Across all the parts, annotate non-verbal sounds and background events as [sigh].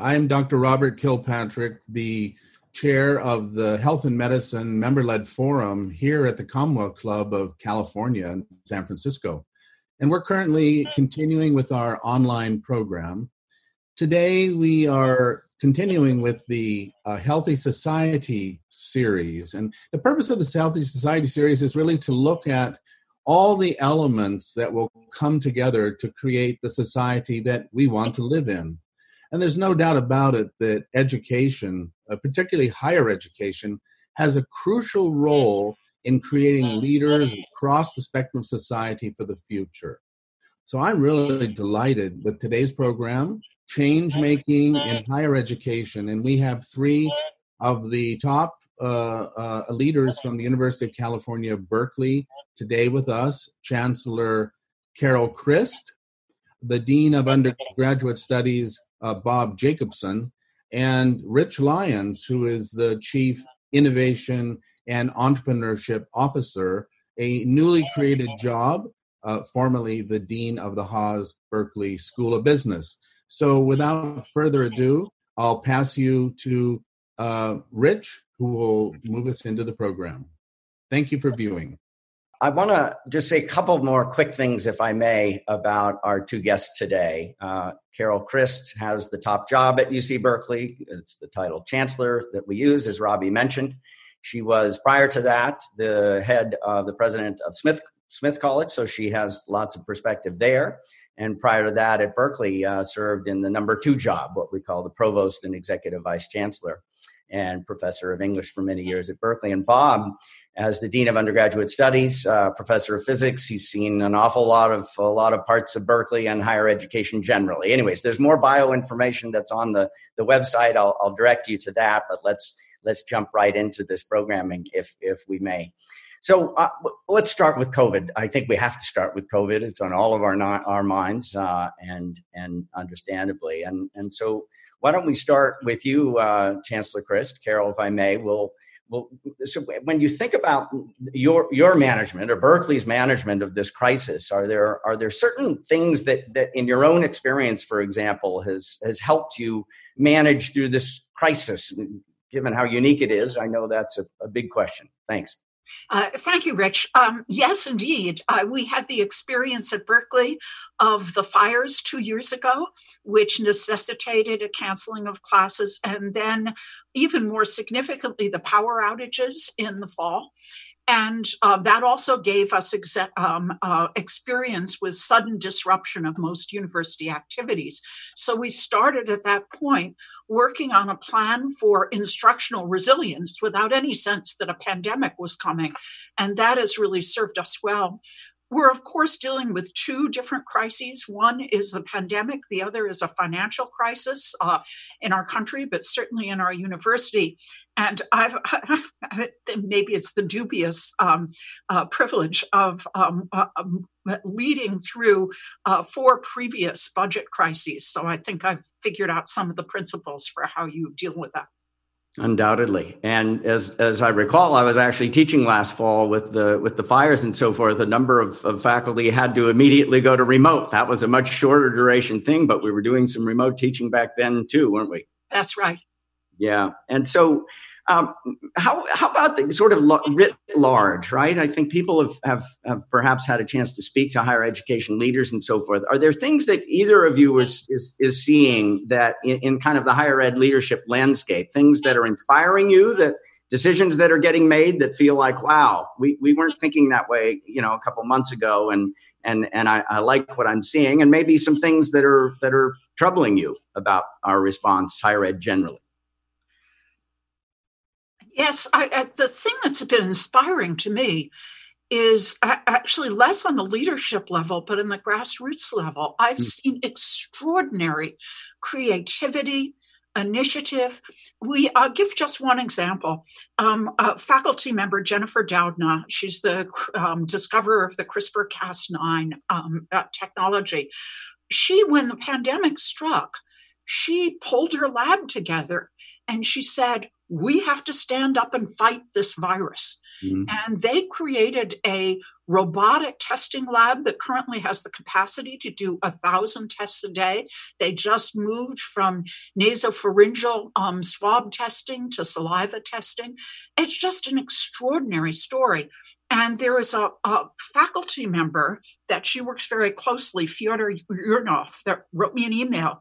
I am Dr. Robert Kilpatrick, the chair of the Health and Medicine member led forum here at the Commonwealth Club of California in San Francisco. And we're currently continuing with our online program. Today, we are continuing with the uh, Healthy Society series. And the purpose of the Healthy Society series is really to look at all the elements that will come together to create the society that we want to live in. And there's no doubt about it that education, uh, particularly higher education, has a crucial role in creating leaders across the spectrum of society for the future. So I'm really delighted with today's program, Change Making in Higher Education. And we have three of the top uh, uh, leaders from the University of California, Berkeley, today with us Chancellor Carol Christ, the Dean of Undergraduate Studies, uh, Bob Jacobson, and Rich Lyons, who is the Chief Innovation and Entrepreneurship Officer, a newly created job, uh, formerly the Dean of the Haas Berkeley School of Business. So, without further ado, I'll pass you to uh, Rich, who will move us into the program. Thank you for viewing. I want to just say a couple more quick things, if I may, about our two guests today. Uh, Carol Christ has the top job at UC Berkeley. It's the title chancellor that we use, as Robbie mentioned. She was prior to that the head of the president of Smith Smith College, so she has lots of perspective there. And prior to that, at Berkeley, uh, served in the number two job, what we call the provost and executive vice chancellor and professor of English for many years at Berkeley. And Bob, as the dean of undergraduate studies, uh, professor of physics, he's seen an awful lot of a lot of parts of Berkeley and higher education generally. Anyways, there's more bio information that's on the the website. I'll, I'll direct you to that, but let's let's jump right into this programming if if we may. So uh, let's start with COVID. I think we have to start with COVID. It's on all of our our minds, uh, and and understandably, and and so why don't we start with you, uh, Chancellor Christ, Carol, if I may? We'll, we'll, so when you think about your your management or Berkeley's management of this crisis, are there are there certain things that that in your own experience, for example, has has helped you manage through this crisis? Given how unique it is, I know that's a, a big question. Thanks. Uh, thank you, Rich. Um, yes, indeed. Uh, we had the experience at Berkeley of the fires two years ago, which necessitated a canceling of classes, and then, even more significantly, the power outages in the fall. And uh, that also gave us um, uh, experience with sudden disruption of most university activities. So we started at that point working on a plan for instructional resilience without any sense that a pandemic was coming. And that has really served us well. We're, of course, dealing with two different crises. One is the pandemic, the other is a financial crisis uh, in our country, but certainly in our university. And I've [laughs] maybe it's the dubious um, uh, privilege of um, uh, um, leading through uh, four previous budget crises. So I think I've figured out some of the principles for how you deal with that. Undoubtedly, and as as I recall, I was actually teaching last fall with the with the fires and so forth. A number of, of faculty had to immediately go to remote. That was a much shorter duration thing, but we were doing some remote teaching back then too, weren't we? That's right. Yeah, and so um, how how about the sort of writ large, right? I think people have, have have perhaps had a chance to speak to higher education leaders and so forth. Are there things that either of you is is, is seeing that in, in kind of the higher ed leadership landscape, things that are inspiring you, that decisions that are getting made that feel like, wow, we, we weren't thinking that way, you know, a couple months ago, and and and I, I like what I'm seeing, and maybe some things that are that are troubling you about our response, higher ed generally. Yes, I, I, the thing that's been inspiring to me is actually less on the leadership level, but in the grassroots level. I've mm. seen extraordinary creativity, initiative. We uh, give just one example. Um, faculty member Jennifer Doudna, she's the um, discoverer of the CRISPR Cas9 um, uh, technology. She, when the pandemic struck, she pulled her lab together and she said, We have to stand up and fight this virus. Mm-hmm. And they created a robotic testing lab that currently has the capacity to do a thousand tests a day. They just moved from nasopharyngeal um, swab testing to saliva testing. It's just an extraordinary story. And there is a, a faculty member that she works very closely, Fyodor Urnov, that wrote me an email.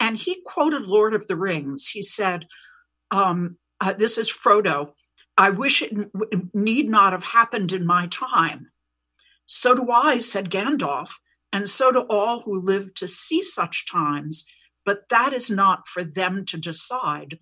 And he quoted Lord of the Rings. He said, um, uh, This is Frodo I wish it need not have happened in my time. So do I, said Gandalf, and so do all who live to see such times, but that is not for them to decide.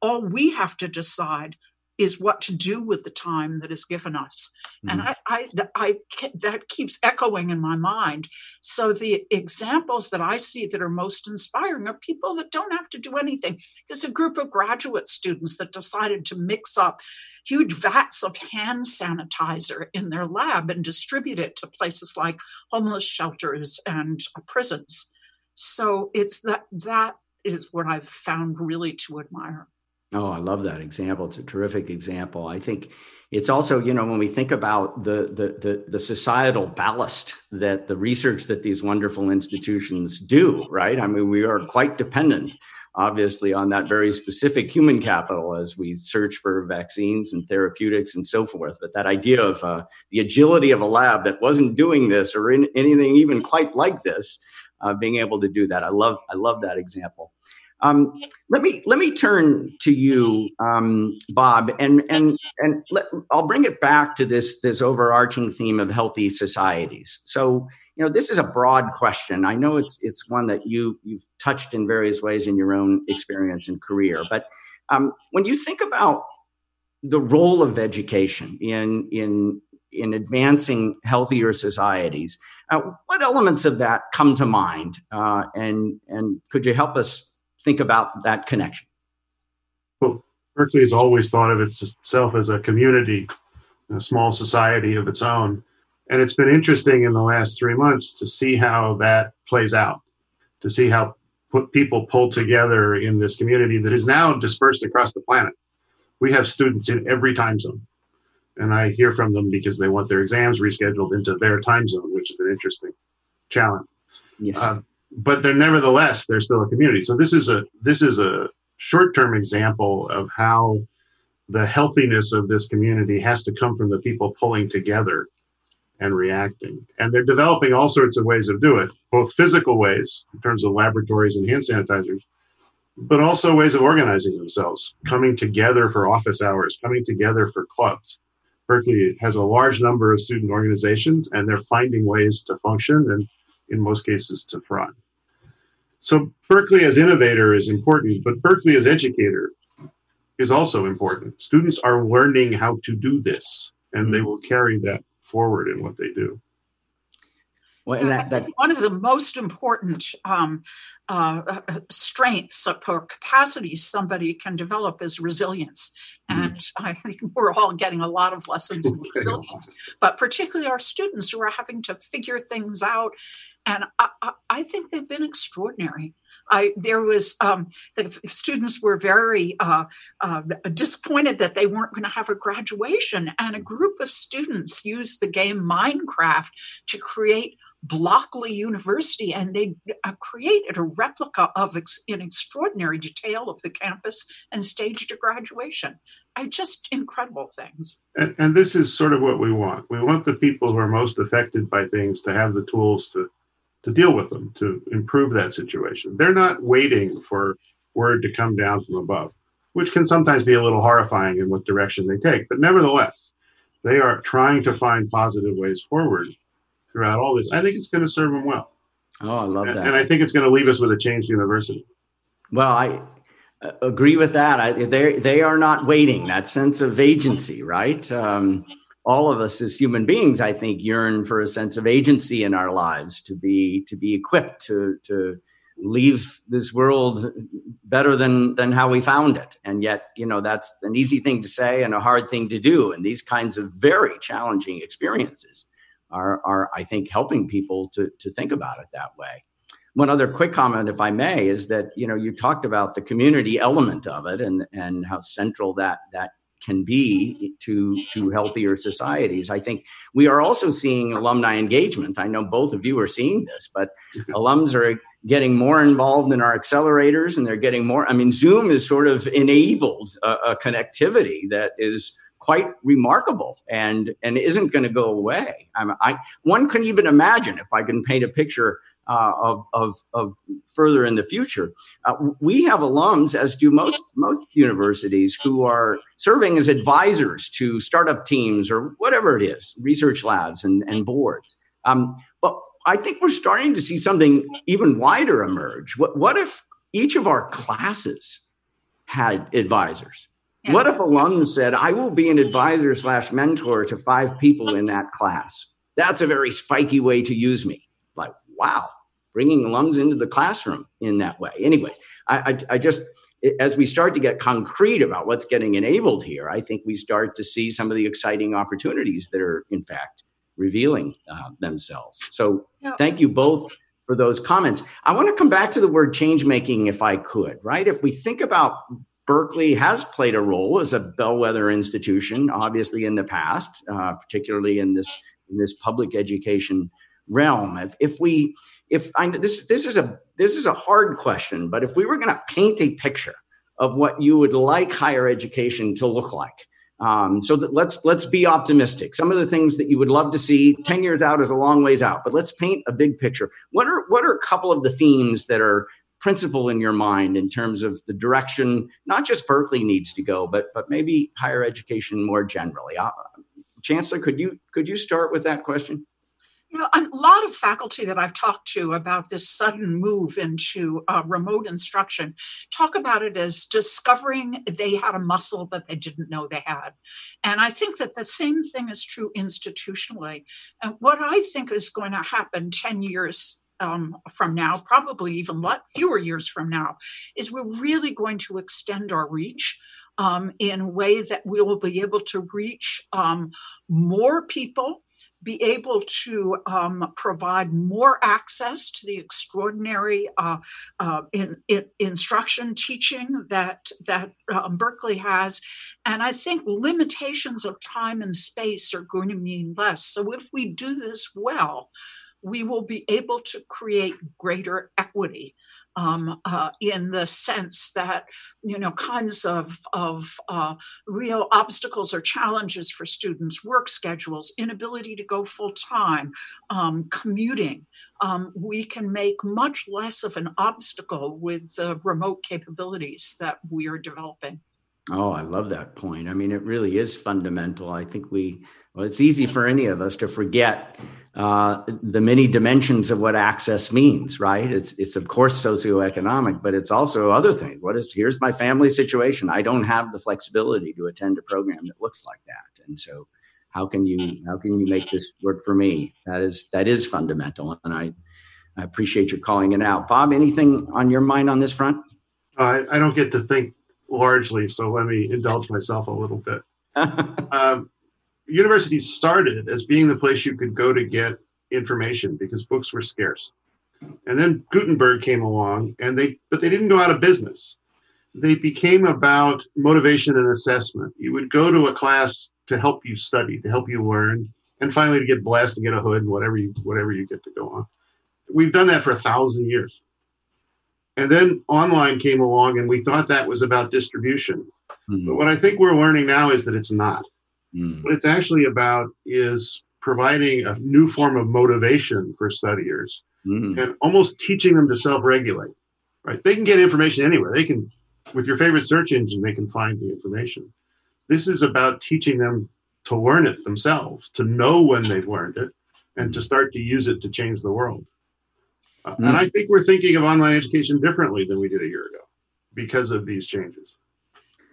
All we have to decide is what to do with the time that is given us. Mm-hmm. and I, I, I that keeps echoing in my mind. So the examples that i see that are most inspiring are people that don't have to do anything. There's a group of graduate students that decided to mix up huge vats of hand sanitizer in their lab and distribute it to places like homeless shelters and prisons. So it's that that is what i've found really to admire Oh, I love that example. It's a terrific example. I think it's also, you know, when we think about the, the the the, societal ballast that the research that these wonderful institutions do, right? I mean, we are quite dependent, obviously, on that very specific human capital as we search for vaccines and therapeutics and so forth. But that idea of uh, the agility of a lab that wasn't doing this or in anything even quite like this, uh, being able to do that, I love I love that example. Um, let me let me turn to you, um, Bob, and and and let, I'll bring it back to this this overarching theme of healthy societies. So you know this is a broad question. I know it's it's one that you you've touched in various ways in your own experience and career. But um, when you think about the role of education in in in advancing healthier societies, uh, what elements of that come to mind? Uh, and and could you help us think about that connection? Well, Berkeley has always thought of itself as a community, a small society of its own. And it's been interesting in the last three months to see how that plays out, to see how put people pull together in this community that is now dispersed across the planet. We have students in every time zone. And I hear from them because they want their exams rescheduled into their time zone, which is an interesting challenge. Yes. Uh, but they're nevertheless they're still a community. So this is a this is a short term example of how the healthiness of this community has to come from the people pulling together and reacting. And they're developing all sorts of ways of do it, both physical ways in terms of laboratories and hand sanitizers, but also ways of organizing themselves, coming together for office hours, coming together for clubs. Berkeley has a large number of student organizations and they're finding ways to function and in most cases to thrive. So Berkeley as innovator is important, but Berkeley as educator is also important. Students are learning how to do this, and they will carry that forward in what they do. Well, that, that, one of the most important um, uh, uh, strengths or capacities somebody can develop is resilience. Mm-hmm. And mm-hmm. I think we're all getting a lot of lessons in [laughs] resilience, but particularly our students who are having to figure things out and I, I, think they've been extraordinary. I, there was um, the students were very uh, uh, disappointed that they weren't going to have a graduation, and a group of students used the game Minecraft to create Blockeley University, and they uh, created a replica of ex- in extraordinary detail of the campus and staged a graduation. I just incredible things. And, and this is sort of what we want. We want the people who are most affected by things to have the tools to to deal with them, to improve that situation. They're not waiting for word to come down from above, which can sometimes be a little horrifying in what direction they take. But nevertheless, they are trying to find positive ways forward throughout all this. I think it's going to serve them well. Oh, I love and, that. And I think it's going to leave us with a changed university. Well, I uh, agree with that. I, they they are not waiting. That sense of agency, right? Um, all of us as human beings, I think, yearn for a sense of agency in our lives to be to be equipped to to leave this world better than than how we found it. And yet, you know, that's an easy thing to say and a hard thing to do. And these kinds of very challenging experiences are are I think helping people to to think about it that way. One other quick comment, if I may, is that you know you talked about the community element of it and and how central that that can be to to healthier societies. I think we are also seeing alumni engagement. I know both of you are seeing this, but [laughs] alums are getting more involved in our accelerators and they're getting more. I mean, Zoom has sort of enabled a, a connectivity that is quite remarkable and and isn't going to go away. I, mean, I one can even imagine if I can paint a picture uh, of, of, of further in the future. Uh, we have alums, as do most most universities, who are serving as advisors to startup teams or whatever it is, research labs and, and boards. Um, but I think we're starting to see something even wider emerge. What, what if each of our classes had advisors? Yeah. What if alums said, I will be an advisor slash mentor to five people in that class? That's a very spiky way to use me. Like, wow, bringing alums into the classroom in that way. Anyways, I, I, I just, as we start to get concrete about what's getting enabled here, I think we start to see some of the exciting opportunities that are, in fact, revealing uh, themselves. So, thank you both for those comments. I want to come back to the word change making if I could, right? If we think about Berkeley has played a role as a bellwether institution, obviously in the past, uh, particularly in this in this public education realm. If, if we if I this this is a this is a hard question, but if we were going to paint a picture of what you would like higher education to look like, um, so that let's let's be optimistic. Some of the things that you would love to see ten years out is a long ways out, but let's paint a big picture. What are what are a couple of the themes that are principal in your mind in terms of the direction not just Berkeley needs to go, but but maybe higher education more generally? Uh, Chancellor, could you could you start with that question? You know, a lot of faculty that I've talked to about this sudden move into uh, remote instruction talk about it as discovering they had a muscle that they didn't know they had. And I think that the same thing is true institutionally. And what I think is going to happen 10 years um, from now, probably even lot fewer years from now, is we're really going to extend our reach um, in a way that we will be able to reach um, more people be able to um, provide more access to the extraordinary uh, uh, in, in instruction teaching that that um, Berkeley has, and I think limitations of time and space are going to mean less. So if we do this well, we will be able to create greater equity um, uh, in the sense that you know kinds of of uh, real obstacles or challenges for students, work schedules, inability to go full time, um, commuting. Um, we can make much less of an obstacle with the remote capabilities that we are developing. Oh, I love that point. I mean, it really is fundamental. I think we, well, it's easy for any of us to forget uh, the many dimensions of what access means, right? It's it's of course socioeconomic, but it's also other things. What is here's my family situation. I don't have the flexibility to attend a program that looks like that, and so how can you how can you make this work for me? That is that is fundamental, and I I appreciate you calling it out. Bob, anything on your mind on this front? I, I don't get to think largely, so let me indulge myself a little bit. [laughs] um, universities started as being the place you could go to get information because books were scarce. And then Gutenberg came along and they but they didn't go out of business. They became about motivation and assessment. You would go to a class to help you study, to help you learn, and finally to get blessed and get a hood and whatever you whatever you get to go on. We've done that for a thousand years. And then online came along and we thought that was about distribution. Mm-hmm. But what I think we're learning now is that it's not. Mm. What it's actually about is providing a new form of motivation for studiers mm. and almost teaching them to self-regulate. Right? They can get information anywhere. They can, with your favorite search engine, they can find the information. This is about teaching them to learn it themselves, to know when they've learned it, and to start to use it to change the world. Uh, mm. And I think we're thinking of online education differently than we did a year ago because of these changes.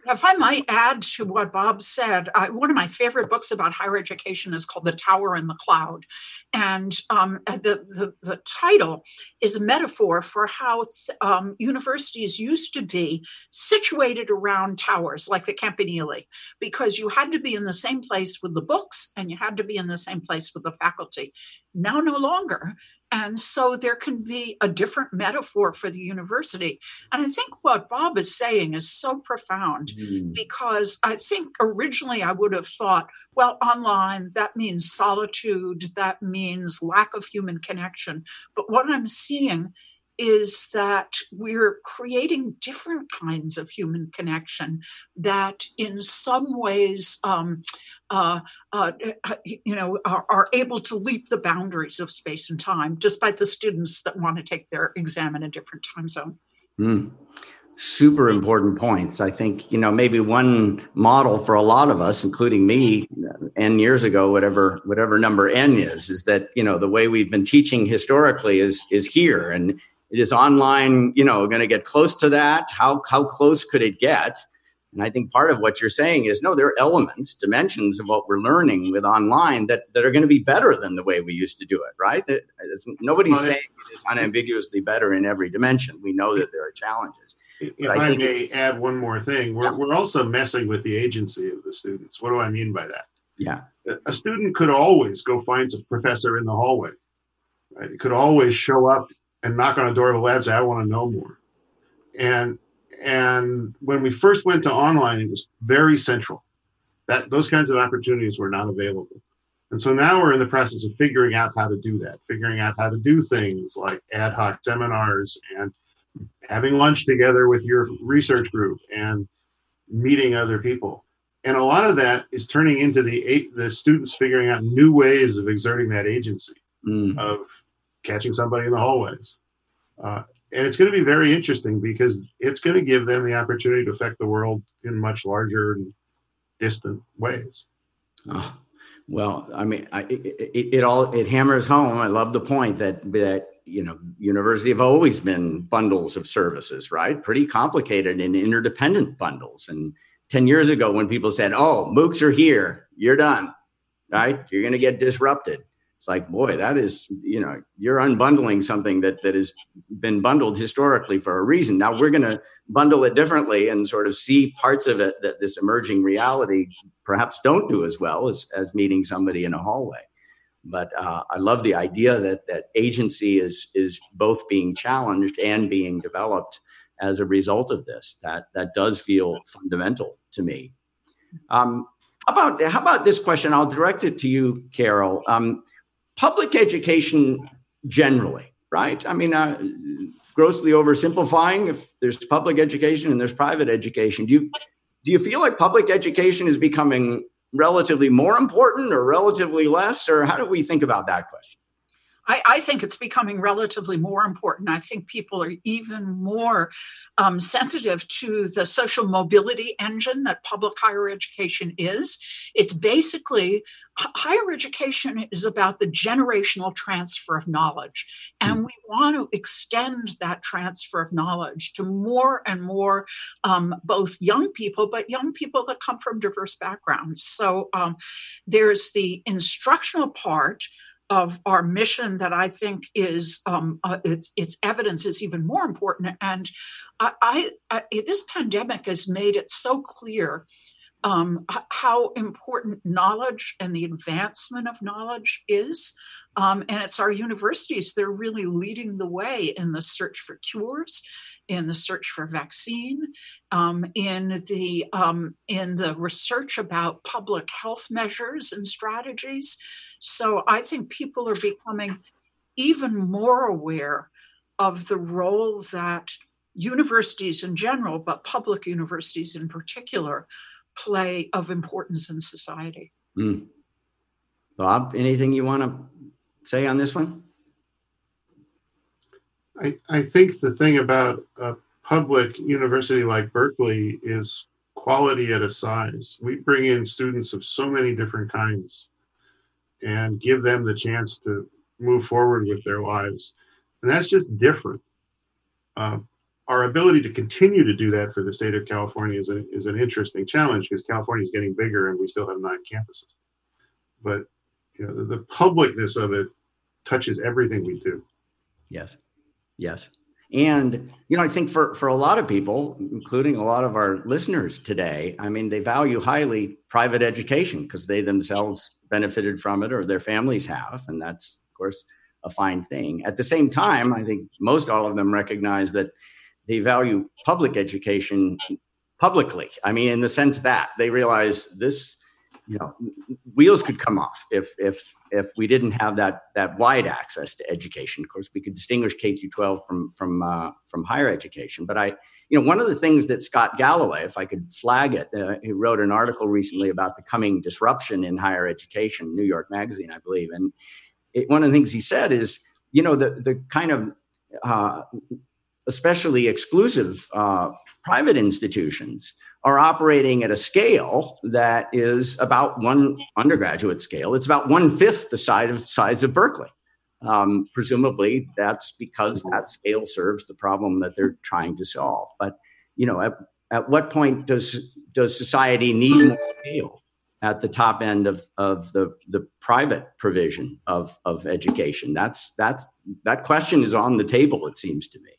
If I might add to what Bob said, one of my favorite books about higher education is called The Tower and the Cloud. And um, the, the, the, title is a metaphor for how um, universities used to be situated around towers like the Campanile, because you had to be in the same place with the books and you had to be in the same place with the faculty. Now, no longer. And so there can be a different metaphor for the university. And I think what Bob is saying is so profound mm. because I think originally I would have thought, well, online, that means solitude, that means lack of human connection. But what I'm seeing is that we're creating different kinds of human connection that in some ways um, uh, uh, uh, you know are, are, able to leap the boundaries of space and time despite the students that want to take their exam in a different time zone. Mm. super important points. I think you know maybe one model for a lot of us including me n years ago whatever whatever number n is is that you know the way we've been teaching historically is is here. And is online, you know, going to get close to that? How how close could it get? And I think part of what you're saying is no, there are elements, dimensions of what we're learning with online that, that are going to be better than the way we used to do it, right? That, nobody's saying it is unambiguously better in every dimension. We know that there are challenges. If I, I, may it, add one more thing, we're, yeah. we're also messing with the agency of the students. What do I mean by that? Yeah. A student could always go find a professor in the hallway. Right? It could always show up and knock on a door of a lab and say, I want to know more. And and when we first went to online, it was very central. That those kinds of opportunities were not available. And so now we're in the process of figuring out how to do that, figuring out how to do things like ad hoc seminars and having lunch together with your research group and meeting other people. And a lot of that is turning into the the students figuring out new ways of exerting that agency mm. of catching somebody in the hallways. Uh, and it's going to be very interesting because it's going to give them the opportunity to affect the world in much larger and distant ways. Oh, well, I mean, I, it, it, all it hammers home. I love the point that that you know, university have always been bundles of services, right? Pretty complicated and interdependent bundles. And ten years ago, when people said, "Oh, MOOCs are here, you're done," right? You're going to get disrupted it's like boy that is you know you're unbundling something that that has been bundled historically for a reason. Now we're going to bundle it differently and sort of see parts of it that this emerging reality perhaps don't do as well as as meeting somebody in a hallway. But uh, i love the idea that that agency is is both being challenged and being developed as a result of this. That that does feel fundamental to me. Um, how about how about this question? I'll direct it to you carol. Um, public education generally, right? I mean, uh, grossly oversimplifying. If there's public education and there's private education, do you do you feel like public education is becoming relatively more important or relatively less, or how do we think about that question? I, I, think it's becoming relatively more important. I think people are even more um, sensitive to the social mobility engine that public higher education is. It's basically higher education is about the generational transfer of knowledge, and hmm. we want to extend that transfer of knowledge to more and more um, both young people, but young people that come from diverse backgrounds. So um, there's the instructional part of our mission that I think is um, uh, its its evidence is even more important. And I, I, I, this pandemic has made it so clear um, how important knowledge and the advancement of knowledge is. Um, and it's our universities they're really leading the way in the search for cures, in the search for vaccine, um, in the um, in the research about public health measures and strategies. So I think people are becoming even more aware of the role that universities in general, but public universities in particular, play of importance in society. Mm. Bob, anything you want to say on this one? I, I think the thing about a public university like Berkeley is quality at a size. We bring in students of so many different kinds and give them the chance to move forward with their lives. And that's just different. Uh, our ability to continue to do that for the state of California is, is an interesting challenge because California is getting bigger and we still have nine campuses. But you know, the, the publicness of it touches everything we do. Yes. Yes. And you know, I think for for a lot of people, including a lot of our listeners today, I mean, they value highly private education because they themselves benefited from it or their families have, and that's of course a fine thing. At the same time, I think most all of them recognize that they value public education publicly. I mean, in the sense that they realize this, you know, wheels could come off if if if we didn't have that that wide access to education. Of course, we could distinguish K through 12 from from uh, from higher education. But I, you know, one of the things that Scott Galloway, if I could flag it, uh, he wrote an article recently about the coming disruption in higher education, New York Magazine, I believe, and it, one of the things he said is, you know, the the kind of uh, especially exclusive uh, private institutions are operating at a scale that is about one undergraduate scale. It's about one fifth the size of size of Berkeley. Um, presumably, that's because that scale serves the problem that they're trying to solve. But you know, at, at what point does does society need more scale at the top end of, of the, the private provision of, of education? That's that's that question is on the table. It seems to me.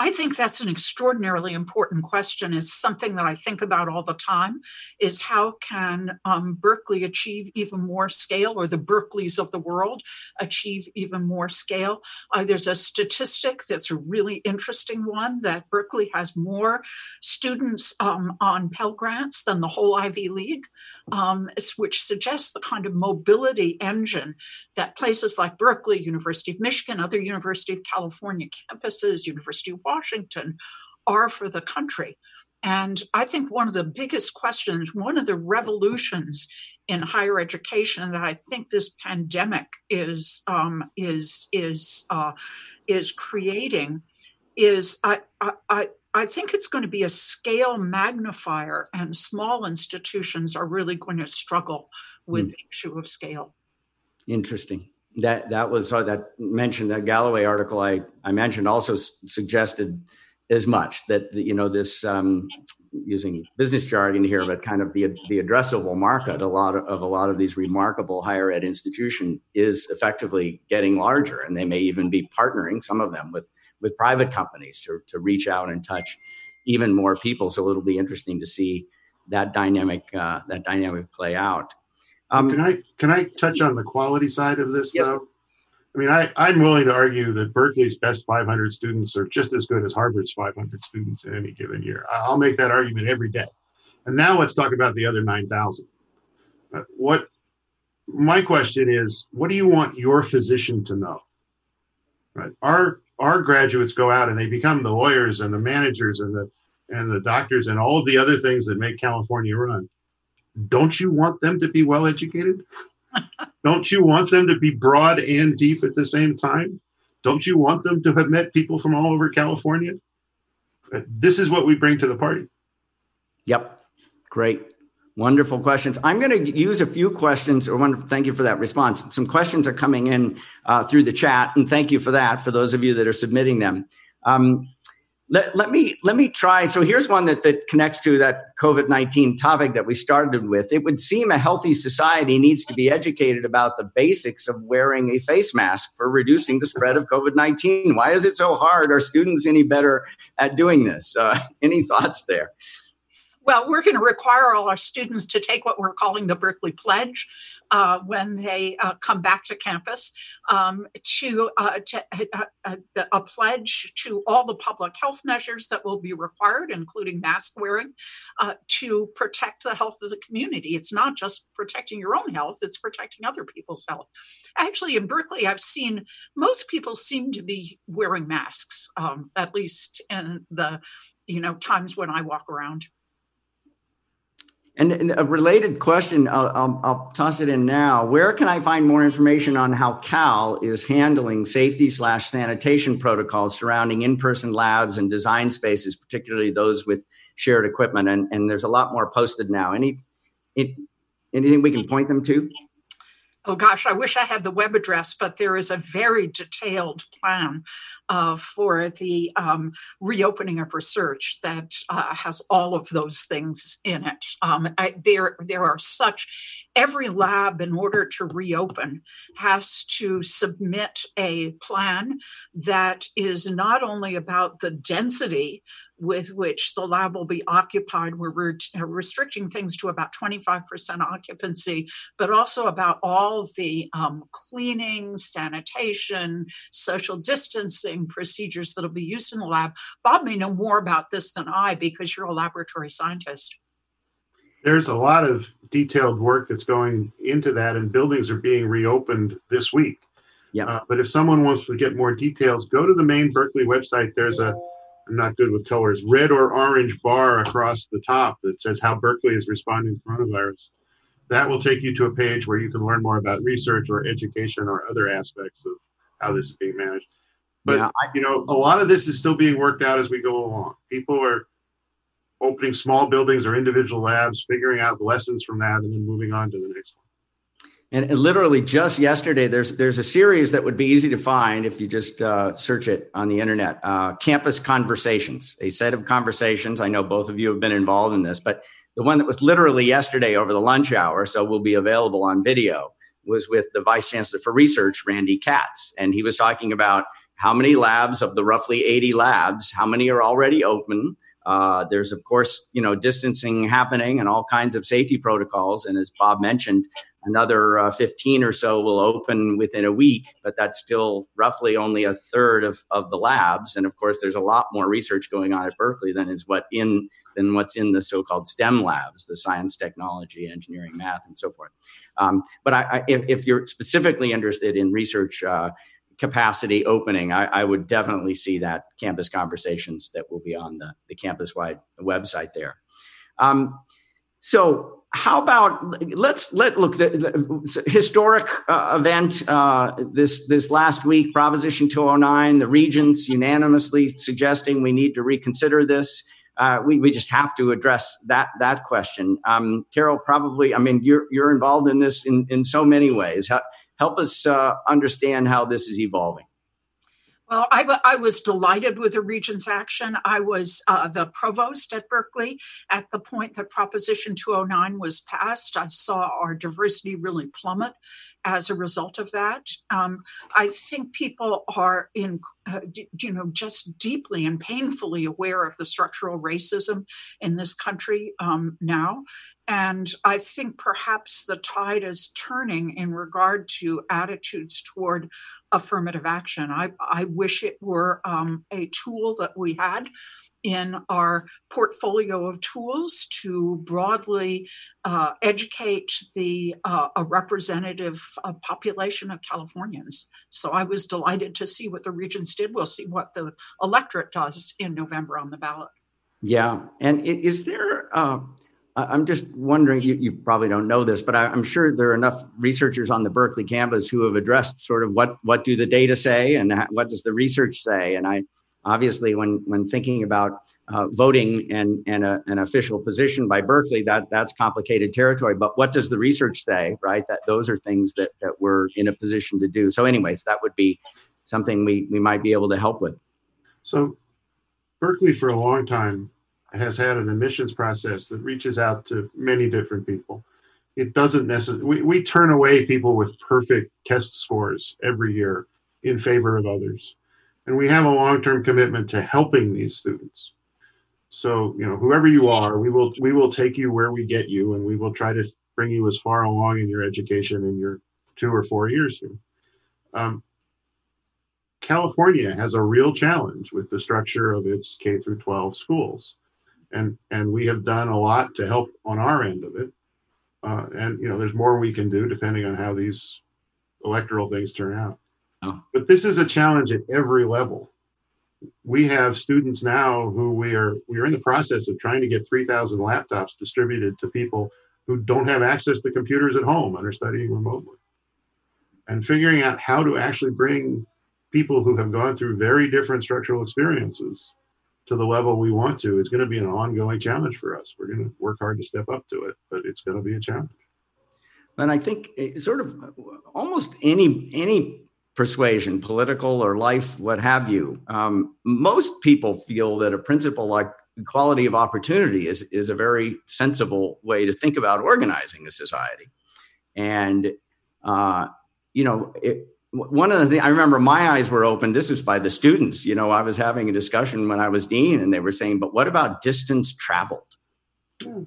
I think that's an extraordinarily important question. It's something that I think about all the time is how can um, Berkeley achieve even more scale or the Berkeleys of the world achieve even more scale? Uh, there's a statistic that's a really interesting one that Berkeley has more students um, on Pell Grants than the whole Ivy League, um, which suggests the kind of mobility engine that places like Berkeley, University of Michigan, other University of California campuses, University of Washington are for the country. And I think one of the biggest questions, one of the revolutions in higher education that I think this pandemic is um, is is uh, is creating is I, I I think it's going to be a scale magnifier, and small institutions are really going to struggle with mm. the issue of scale. Interesting that that was uh, that mentioned that Galloway article I I mentioned also s- suggested as much that you know this um, using business jargon here, but kind of the the addressable market a lot of, of a lot of these remarkable higher ed institution is effectively getting larger, and they may even be partnering some of them with with private companies to to reach out and touch even more people. So it'll be interesting to see that dynamic uh, that dynamic play out. Um, can I can I touch on the quality side of this yes. though? I mean, I, I'm willing to argue that Berkeley's best 500 students are just as good as Harvard's 500 students in any given year. I'll make that argument every day. And now let's talk about the other 9,000. Uh, what my question is, what do you want your physician to know? Right? Our our graduates go out and they become the lawyers and the managers and the and the doctors and all of the other things that make California run don't you want them to be well educated? Don't you want them to be broad and deep at the same time? Don't you want them to have met people from all over California? Uh, this is what we bring to the party. Yep. Great. Wonderful questions. I'm going to use a few questions. Or one, thank you for that response. Some questions are coming in uh, through the chat, and thank you for that. For those of you that are submitting them, um, let, let me let me try. So here's one that, that connects to that covid-19 topic that we started with. It would seem a healthy society needs to be educated about the basics of wearing a face mask for reducing the spread of covid-19 why is it so hard? Are students any better at doing this? Uh, [laughs] any thoughts there? Well, we're going to require all our students to take what we're calling the Berkeley Pledge uh, when they uh, come back to campus, um, to, uh, to uh, uh, a pledge to all the public health measures that will be required, including mask wearing, to protect the health of the community. It's not just protecting your own health; it's protecting other people's health. Actually, in Berkeley, I've seen most people seem to be wearing masks, um, at least in the you know times when I walk around. And a related question, I'll, I'll, I'll, toss it in now. Where can I find more information on how Cal is handling safety slash sanitation protocols surrounding in-person labs and design spaces, particularly those with shared equipment? And, and there's a lot more posted now. Any, it, anything we can point them to? Oh gosh, I wish I had the web address, but there is a very detailed plan uh, for the um, reopening of research that uh, has all of those things in it. Um, I, there, there are such every lab in order to reopen has to submit a plan that is not only about the density with which the lab will be occupied. We're re- restricting things to about 25% occupancy, but also about all the um, cleaning, sanitation, social distancing procedures that'll be used in the lab. Bob may know more about this than I because you're a laboratory scientist. There's a lot of detailed work that's going into that, and buildings are being reopened this week. Yeah. Uh, but if someone wants to get more details, go to the main Berkeley website. There's a I'm not good with colors, red or orange bar across the top that says how Berkeley is responding to coronavirus. That will take you to a page where you can learn more about research or education or other aspects of how this is being managed. But yeah. you know, a lot of this is still being worked out as we go along. People are opening small buildings or individual labs, figuring out the lessons from that, and then moving on to the next one. And, literally just yesterday, there's there's a series that would be easy to find if you just uh, search it on the internet. Uh, Campus Conversations, a set of conversations. I know both of you have been involved in this, but the one that was literally yesterday over the lunch hour, so will be available on video, was with the Vice Chancellor for Research, Randy Katz, and he was talking about how many labs of the roughly 80 labs, how many are already open. Uh, there's of course, you know, distancing happening and all kinds of safety protocols. And as Bob mentioned, Another uh, 15 or so will open within a week, but that's still roughly only a third of, of the labs. And of course, there's a lot more research going on at Berkeley than is what in than what's in the so-called STEM labs, the science, technology, engineering, math, and so forth. Um, but I, I, if, if, you're specifically interested in research uh, capacity opening, I, I, would definitely see that campus conversations that will be on the, the campus-wide website there. Um, so how about let's let look the, the historic uh, event uh, this this last week proposition 209 the regents unanimously suggesting we need to reconsider this. Uh, we, we just have to address that that question. Um, carol probably i mean you're you're involved in this in, in so many ways. Help, help us uh, understand how this is evolving well, I, I, was delighted with the Regent's action. I was uh, the provost at Berkeley at the point that Proposition 209 was passed. I saw our diversity really plummet as a result of that. Um, I think people are in, uh, you know, just deeply and painfully aware of the structural racism in this country um, now. And I think perhaps the tide is turning in regard to attitudes toward affirmative action. I, I wish it were um, a tool that we had in our portfolio of tools to broadly uh, educate the uh, a representative uh, population of Californians. So I was delighted to see what the regents did. We'll see what the electorate does in November on the ballot. Yeah, and is there? I'm just wondering. You, you, probably don't know this, but I, am sure there are enough researchers on the Berkeley campus who have addressed sort of what what do the data say and what does the research say. And I obviously when when thinking about uh, voting and and a, an official position by Berkeley, that that's complicated territory. But what does the research say, right? That those are things that that we're in a position to do. So, anyways, that would be something we we might be able to help with. So, Berkeley for a long time has had an admissions process that reaches out to many different people. It doesn't necessarily we, we turn away people with perfect test scores every year in favor of others. And we have a long-term commitment to helping these students. So you know whoever you are we will we will take you where we get you and we will try to bring you as far along in your education in your two or four years here. Um, california has a real challenge with the structure of its k through 12 schools and and we have done a lot to help on our end of it uh, and you know there's more we can do depending on how these electoral things turn out Oh. But this is a challenge at every level. We have students now who we are we are in the process of trying to get 3,000 laptops distributed to people who don't have access to computers at home and are studying remotely. And figuring out how to actually bring people who have gone through very different structural experiences to the level we want to is going to be an ongoing challenge for us. We're going to work hard to step up to it, but it's going to be a challenge. and I think sort of almost any any persuasion, political or life, what have you, um, most people feel that a principle like equality of opportunity is is a very sensible way to think about organizing a society, and uh, you know. It, one of the things I remember my eyes were open. This was by the students. You know, I was having a discussion when I was dean, and they were saying, "But what about distance traveled?" Hmm.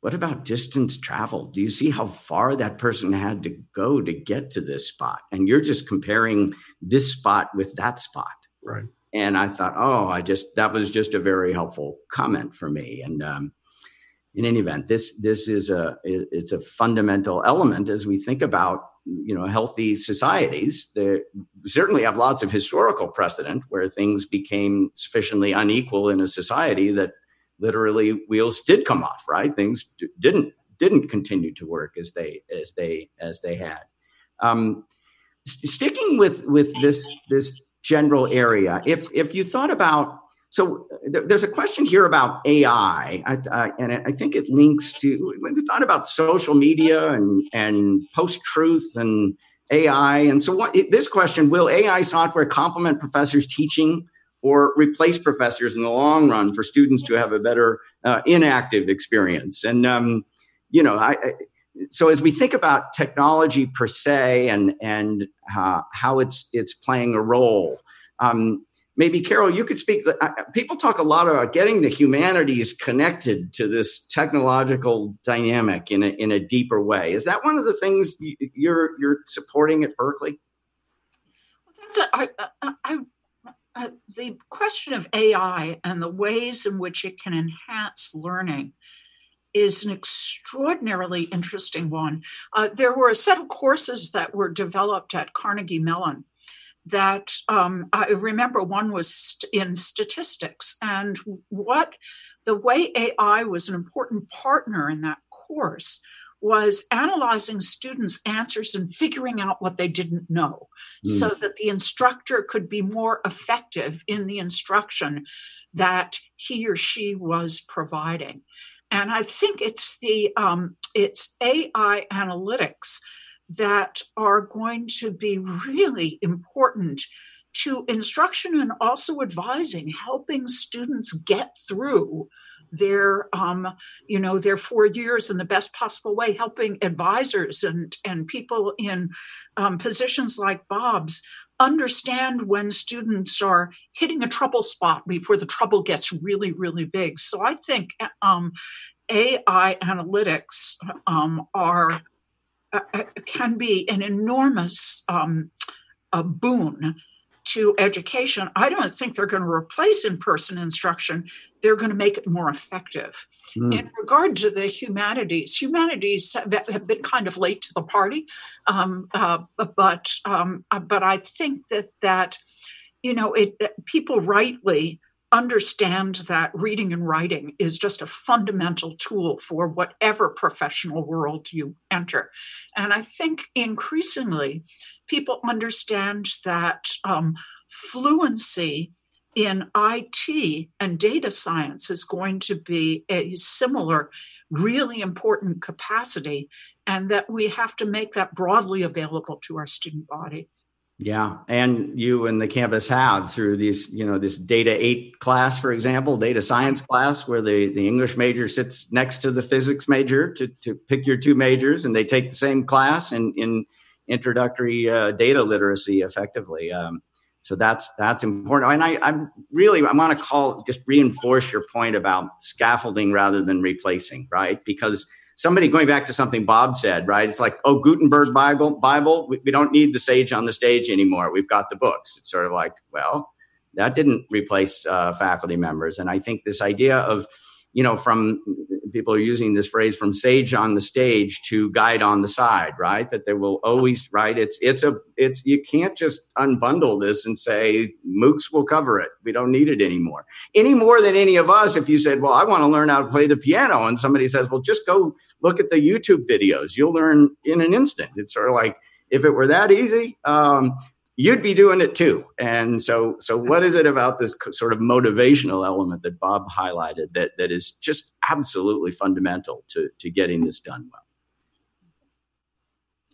What about distance traveled? Do you see how far that person had to go to get to this spot? And you're just comparing this spot with that spot. Right. And I thought, oh, I just that was just a very helpful comment for me. And um, in any event, this this is a it's a fundamental element as we think about you know healthy societies. Certainly have lots of historical precedent where things became sufficiently unequal in a society that literally wheels did come off right things didn't didn't continue to work as they as they as they had um, st- sticking with with this this general area if if you thought about so th- there's a question here about AI, I, and I think it links to when we thought about social media and and post truth and AI. And so, what this question: Will AI software complement professors' teaching or replace professors in the long run for students to have a better uh, inactive experience. And um, you know, I, I, so as we think about technology per se and and uh, how it's it's playing a role. Um, maybe Carol, you could speak. Uh, people talk a lot about getting the humanities connected to this technological dynamic in a, in a deeper way. Is that one of the things you're you're supporting at Berkeley? That's a, I, I uh, the question of AI and the ways in which it can enhance learning is an extraordinarily interesting one. Uh, there were a set of courses that were developed at Carnegie Mellon that um, I remember one was st- in statistics, and what the way AI was an important partner in that course was analyzing students' answers and figuring out what they didn't know mm. so that the instructor could be more effective in the instruction that he or she was providing. And I think it's the um, it's AI analytics that are going to be really important to instruction and also advising, helping students get through their um, you know their four years in the best possible way helping advisors and and people in um, positions like bob's understand when students are hitting a trouble spot before the trouble gets really really big. So i think um, ai analytics um, are uh, uh, can be an enormous um, a boon to education, I don't think they're going to replace in person instruction. They're going to make it more effective. Mm. In regard to the humanities, humanities have been kind of late to the party, um, uh, but um, uh, but I think that that you know it people rightly understand that reading and writing is just a fundamental tool for whatever professional world you enter. And I think increasingly people understand that um, fluency in IT and data science is going to be a similar, really important capacity, and that we have to make that broadly available to our student body. Yeah, and you and the campus have through these, you know, this data eight class, for example, data science class, where the, the English major sits next to the physics major to, to pick your two majors, and they take the same class in, in introductory uh, data literacy effectively. Um, so that's that's important. And I, I'm really I want to call just reinforce your point about scaffolding rather than replacing, right? Because somebody going back to something Bob said, right? It's like, oh, Gutenberg Bible, Bible, we, we don't need the sage on the stage anymore. We've got the books. It's sort of like, well, that didn't replace uh, faculty members. And I think this idea of you know, from people are using this phrase from sage on the stage to guide on the side, right? That there will always, right? It's, it's a, it's, you can't just unbundle this and say MOOCs will cover it. We don't need it anymore. Any more than any of us, if you said, well, I want to learn how to play the piano, and somebody says, well, just go look at the YouTube videos. You'll learn in an instant. It's sort of like, if it were that easy, um, you'd be doing it too. And so, so what is it about this sort of motivational element that Bob highlighted that that is just absolutely fundamental to to getting this done well?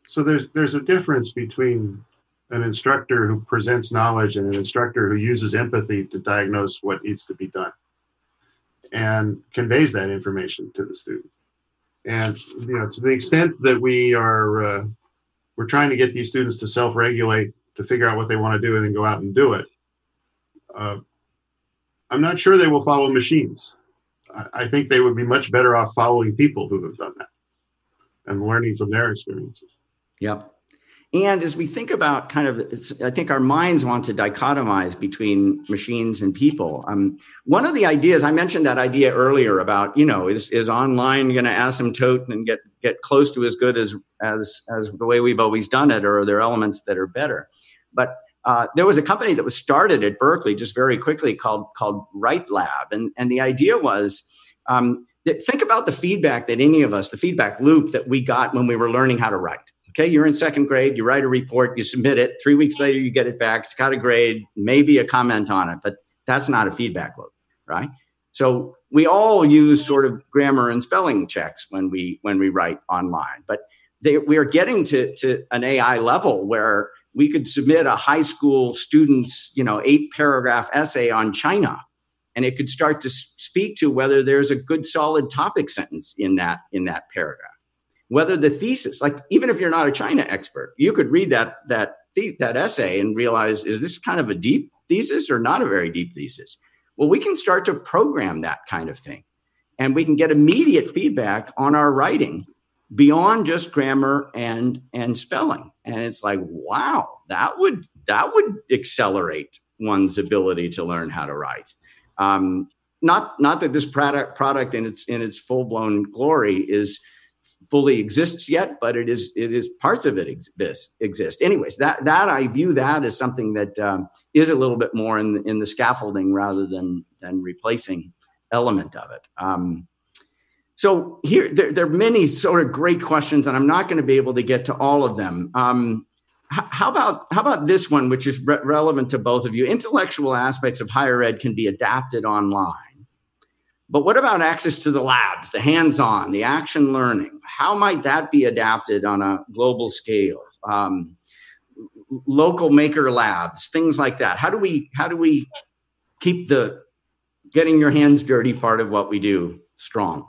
So there's there's a difference between an instructor who presents knowledge and an instructor who uses empathy to diagnose what needs to be done and conveys that information to the student. And you know, to the extent that we are uh, we're trying to get these students to self-regulate to figure out what they want to do and then go out and do it. Uh, I'm not sure they will follow machines. I, I think they would be much better off following people who have done that and learning from their experiences. Yep. And as we think about kind of, I think our minds want to dichotomize between machines and people. Um, one of the ideas I mentioned that idea earlier about, you know, is is online going to asymptote and get get close to as good as as as the way we've always done it, or are there elements that are better? But uh, there was a company that was started at Berkeley just very quickly called called Write Lab, and and the idea was. Um, that think about the feedback that any of us, the feedback loop that we got when we were learning how to write Okay, you're in second grade, you write a report, you submit it. Three weeks later, you get it back. It's got a grade, maybe a comment on it, but that's not a feedback loop, right? So we all use sort of grammar and spelling checks when we when we write online, but they, we are getting to, to an AI level where we could submit a high school student's you know eight paragraph essay on China, and it could start to speak to whether there's a good solid topic sentence in that in that paragraph. Whether the thesis, like even if you're not a China expert, you could read that that that essay and realize is this kind of a deep thesis or not a very deep thesis? Well, we can start to program that kind of thing, and we can get immediate feedback on our writing beyond just grammar and and spelling. And it's like, wow, that would that would accelerate one's ability to learn how to write. Um, not not that this product product in its in its full blown glory is fully exists yet, but it is it is parts of it exist. exist. Anyways, that that I view that as something that um, is a little bit more in the, in the scaffolding rather than than replacing element of it. Um, so here there, there, are many sort of great questions, and I'm not going to be able to get to all of them. Um, how about how about this one, which is re- relevant to both of you? Intellectual aspects of higher ed can be adapted online. But what about access to the labs, the hands on, the action learning? How might that be adapted on a global scale? Um, local maker labs, things like that. How do we how do we keep the getting your hands dirty part of what we do strong?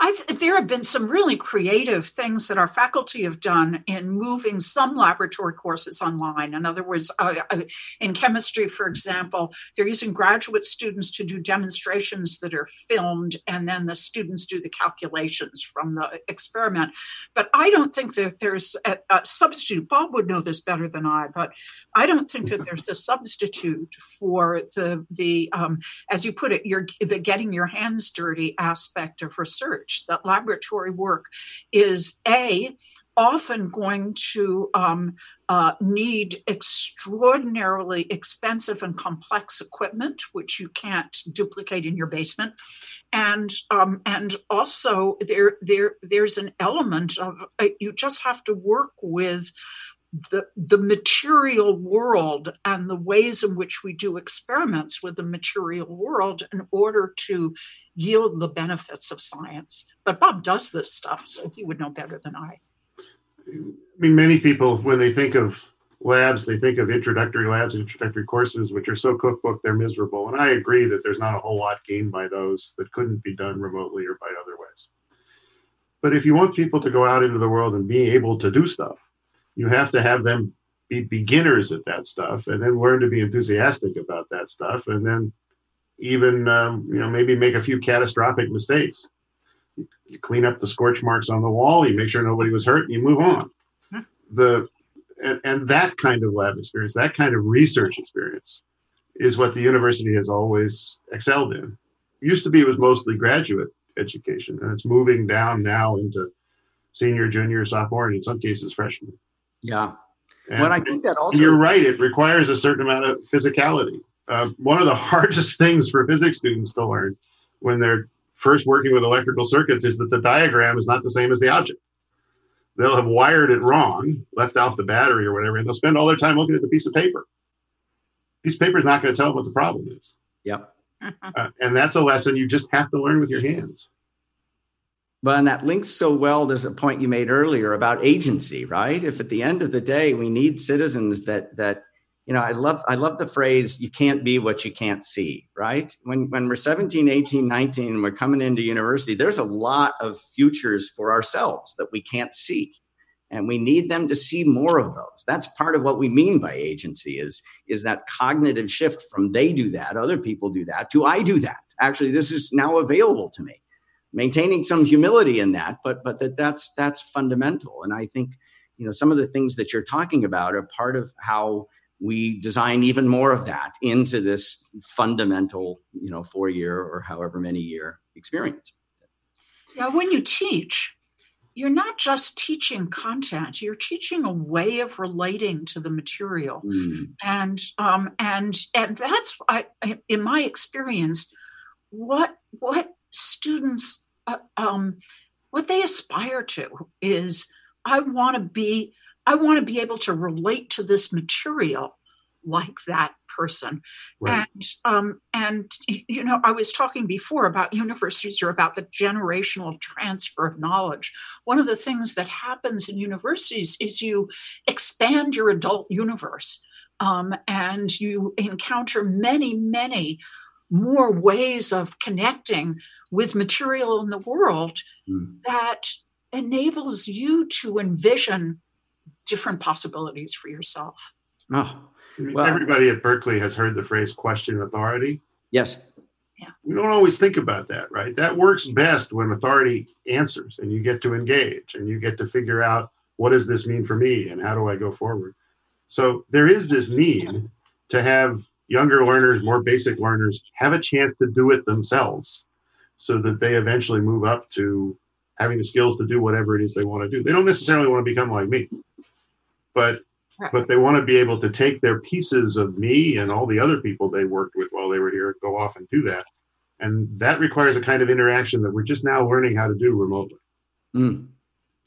I've, there have been some really creative things that our faculty have done in moving some laboratory courses online. In other words, uh, uh, in chemistry, for example, they're using graduate students to do demonstrations that are filmed, and then the students do the calculations from the experiment. But I don't think that there's a, a substitute. Bob would know this better than I, but I don't think that there's a substitute for the the um, as you put it, you're the getting your hands dirty aspect of research research, that laboratory work, is A, often going to um, uh, need extraordinarily expensive and complex equipment, which you can't duplicate in your basement, and um, and also there there there's an element of uh, you just have to work with the the material world and the ways in which we do experiments with the material world in order to yield the benefits of science. But Bob does this stuff, so he would know better than I. I mean, many people, when they think of labs, they think of introductory labs, introductory courses, which are so cookbook they're miserable. And I agree that there's not a whole lot gained by those that couldn't be done remotely or by other ways. But if you want people to go out into the world and be able to do stuff, you have to have them be beginners at that stuff and then learn to be enthusiastic about that stuff and then even um, you know maybe make a few catastrophic mistakes. You clean up the scorch marks on the wall you make sure nobody was hurt and you move on. The and, and that kind of lab experience that kind of research experience is what the university has always excelled in. It used to be it was mostly graduate education and it's moving down now into senior junior sophomore and in some cases freshman yeah. And I think that also. You're right. It requires a certain amount of physicality. Uh, one of the [laughs] hardest things for physics students to learn when they're first working with electrical circuits is that the diagram is not the same as the object. They'll have wired it wrong, left off the battery or whatever, and they'll spend all their time looking at the piece of paper. Piece of paper is not going to tell them what the problem is. Yep. uh, and that's a lesson you just have to learn with your hands. Well, and that links so well to the point you made earlier about agency, right? If at the end of the day we need citizens that that you know, I love I love the phrase you can't be what you can't see, right? When when we're 17, 18, 19 and we're coming into university, there's a lot of futures for ourselves that we can't see. And we need them to see more of those. That's part of what we mean by agency is is that cognitive shift from they do that, other people do that, to I do that. Actually, this is now available to me. Maintaining some humility in that, but but that that's that's fundamental. And I think you know some of the things that you're talking about are part of how we design even more of that into this fundamental, you know, four year or however many year experience. Now, when you teach, you're not just teaching content; you're teaching a way of relating to the material, mm. and um, and and that's I, in my experience, what what students uh, um, what they aspire to is I want to be I want to be able to relate to this material like that person. Right. And um, and you know, I was talking before about universities are about the generational transfer of knowledge. One of the things that happens in universities is you expand your adult universe, um, and you encounter many, many more ways of connecting with material in the world mm. that enables you to envision different possibilities for yourself. Oh, well, everybody at Berkeley has heard the phrase question authority. Yes. Yeah. We don't always think about that, right? That works best when authority answers and you get to engage and you get to figure out what does this mean for me and how do I go forward. So there is this need to have younger learners, more basic learners have a chance to do it themselves so that they eventually move up to having the skills to do whatever it is they want to do. They don't necessarily want to become like me, but but they want to be able to take their pieces of me and all the other people they worked with while they were here, go off and do that. And that requires a kind of interaction that we're just now learning how to do remotely. Mm.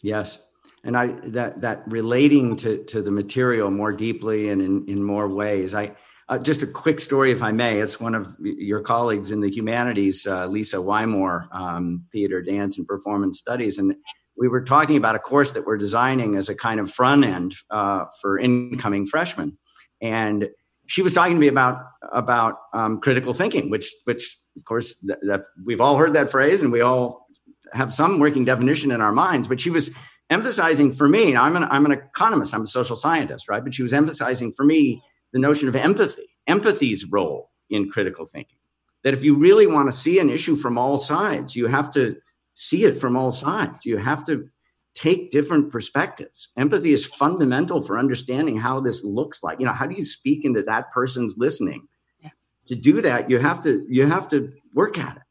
Yes. And I that that relating to to the material more deeply and in, in more ways. I uh, just a quick story, if I may. It's one of your colleagues in the humanities, uh, Lisa Wymore, um, theater, dance, and performance studies, and we were talking about a course that we're designing as a kind of front end uh, for incoming freshmen, and she was talking to me about about um, critical thinking, which which of course th- that we've all heard that phrase and we all have some working definition in our minds. But she was emphasizing for me, I'm an I'm an economist, I'm a social scientist, right? But she was emphasizing for me the notion of empathy, empathy's role in critical thinking. That if you really want to see an issue from all sides, you have to see it from all sides. You have to take different perspectives. Empathy is fundamental for understanding how this looks like. You know, how do you speak into that person's listening? Yeah. To do that, you have to you have to work at it.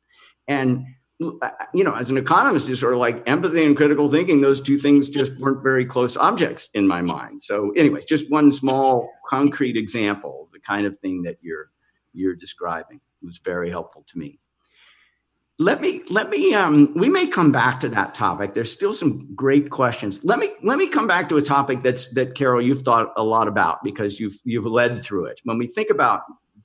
And you know, as an economist, just sort of like empathy and critical thinking, those two things just weren't very close objects in my mind. So, anyways, just one small concrete example, the kind of thing that you're you're describing was very helpful to me. Let me let me um, we may come back to that topic. There's still some great questions. Let me let me come back to a topic that's that carol you've thought a lot about because you've you've led through it. When we think about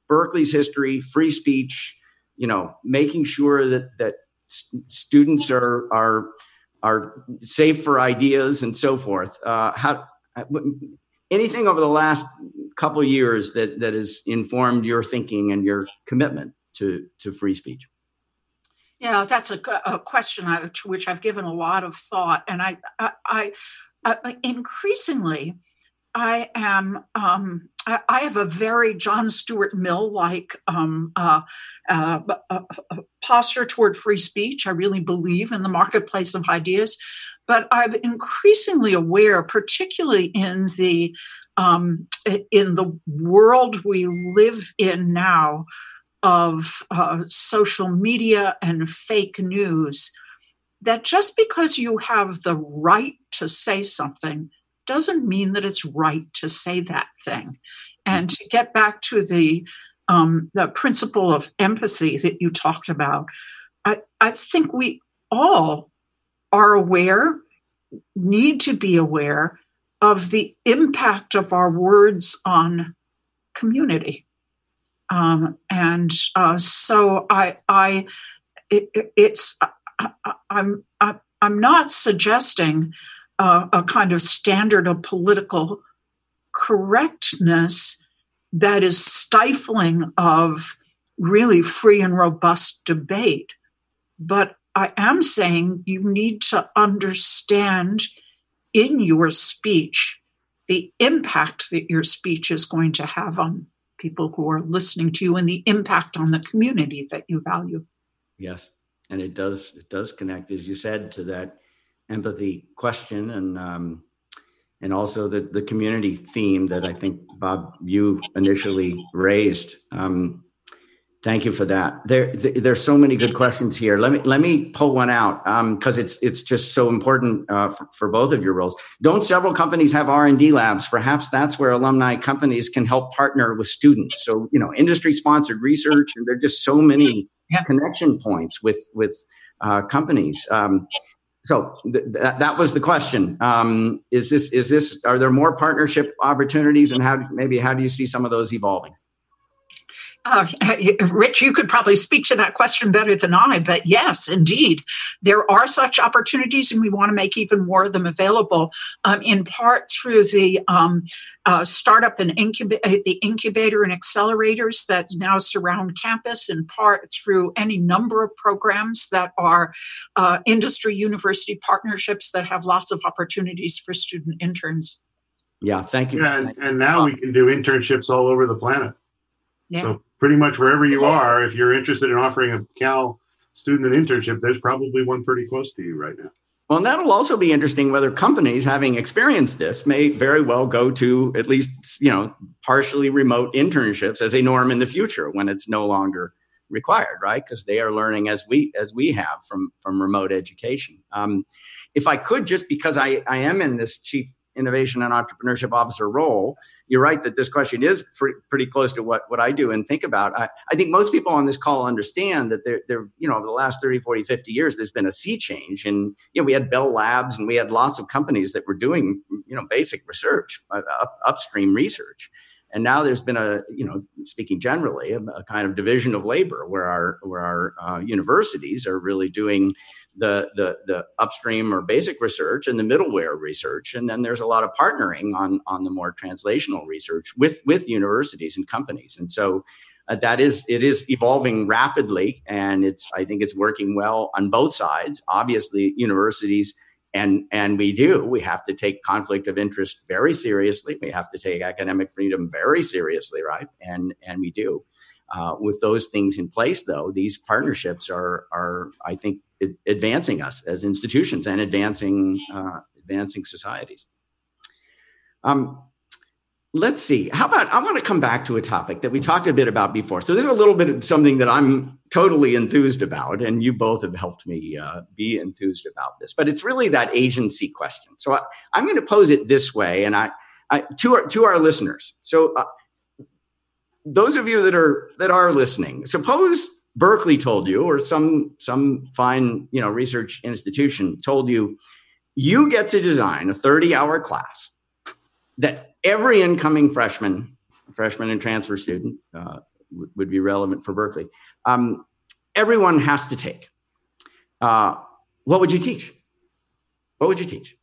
berkeley's history free speech you know making sure that that students are are are safe for ideas and so forth. Uh, how anything over the last couple years that that has informed your thinking and your commitment to to free speech? Yeah, that's a, a question I, to which I've given a lot of thought, and I, I, I uh, increasingly, I am. Um, I, have a very John Stuart Mill like um, uh, uh, uh, posture toward free speech. I really believe in the marketplace of ideas, but I'm increasingly aware, particularly in the um, in the world we live in now, of uh, social media and fake news that just because you have the right to say something doesn't mean that it's right to say that thing. And to get back to the um, the principle of empathy that you talked about, I, I think we all are aware, need to be aware of the impact of our words on community. Um, and uh, so I, I, it, it's, I, I'm, I, I'm not suggesting a kind of standard of political correctness that is stifling of really free and robust debate. But I am saying you need to understand in your speech the impact that your speech is going to have on people who are listening to you and the impact on the community that you value. Yes. And it does it does connect, as you said, to that empathy question and um, and also the the community theme that I think Bob you initially raised. Um, Thank you for that. There, there's so many good questions here. Let me let me pull one out because um, it's it's just so important uh, for, for, both of your roles. Don't several companies have R and D labs? Perhaps that's where alumni companies can help partner with students. So you know, industry sponsored research, and there are just so many yeah. connection points with with uh, companies. Um, so th- th- that was the question. Um, is this is this? Are there more partnership opportunities, and how maybe how do you see some of those evolving? Uh, [laughs] Rich, you could probably speak to that question better than I, but yes, indeed, there are such opportunities, and we want to make even more of them available. Um, in part through the um, uh, startup and incuba- uh, the incubator and accelerators that now surround campus. In part through any number of programs that are uh, industry university partnerships that have lots of opportunities for student interns. Yeah, thank you. Yeah, and, and now we can do internships all over the planet. Yeah. So pretty much wherever you are, if you're interested in offering a Cal student an internship, there's probably one pretty close to you right now. Well, and that'll also be interesting whether companies having experienced this may very well go to at least, you know, partially remote internships as a norm in the future when it's no longer required, right? Because they are learning as we as we have from from remote education. Um, if I could, just because I, I am in this chief innovation and entrepreneurship officer role, you're right that this question is pretty close to what, what I do and think about. I, I think most people on this call understand that there, there, you know, over the last 30, 40, 50 years, there's been a sea change. And, you know, we had Bell Labs and we had lots of companies that were doing, you know, basic research, uh, up, upstream research. And now there's been a, you know, speaking generally, a, a kind of division of labor where our where our uh, universities are really doing the, the, the upstream or basic research and the middleware research. And then there's a lot of partnering on, on the more translational research with, with universities and companies. And so uh, that is, it is evolving rapidly and it's, I think it's working well on both sides. Obviously, universities and, and we do, we have to take conflict of interest very seriously. We have to take academic freedom very seriously, right? And, and we do. Uh, with those things in place, though, these partnerships are, are I think, advancing us as institutions and advancing uh, advancing societies. Um, let's see. How about I want to come back to a topic that we talked a bit about before. So this is a little bit of something that I'm totally enthused about, and you both have helped me uh, be enthused about this. But it's really that agency question. So I, am going to pose it this way, and I, I to our to our listeners. So. Uh, those of you that are that are listening, suppose Berkeley told you, or some some fine you know research institution told you, you get to design a 30-hour class that every incoming freshman, freshman and transfer student uh, w- would be relevant for Berkeley. Um, everyone has to take. Uh, what would you teach? What would you teach?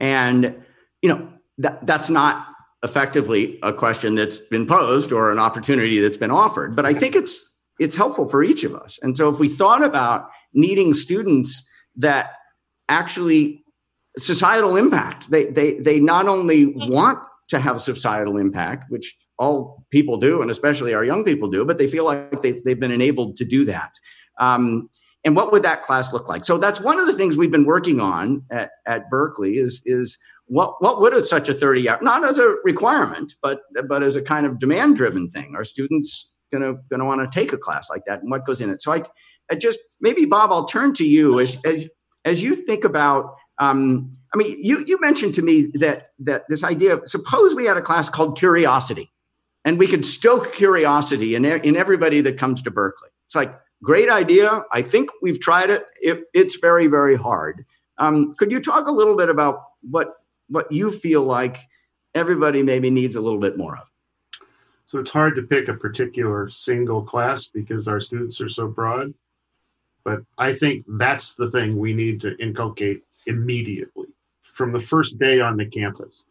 And you know that that's not effectively a question that's been posed or an opportunity that's been offered. But I think it's it's helpful for each of us. And so if we thought about needing students that actually societal impact, they they they not only want to have societal impact, which all people do, and especially our young people do, but they feel like they've, they've been enabled to do that. Um, and what would that class look like? So that's one of the things we've been working on at, at Berkeley is, is what, what would a, such a 30 hour, not as a requirement, but, but as a kind of demand driven thing. Are students gonna gonna want to take a class like that and what goes in it. So I, I just maybe Bob, I'll turn to you as as as you think about. Um, I mean, you you mentioned to me that that this idea of suppose we had a class called curiosity, and we could stoke curiosity in in everybody that comes to Berkeley. It's like great idea. I think we've tried it. it it's very very hard. Um, could you talk a little bit about what what you feel like everybody maybe needs a little bit more of? So it's hard to pick a particular single class because our students are so broad. But I think that's the thing we need to inculcate immediately from the first day on the campus.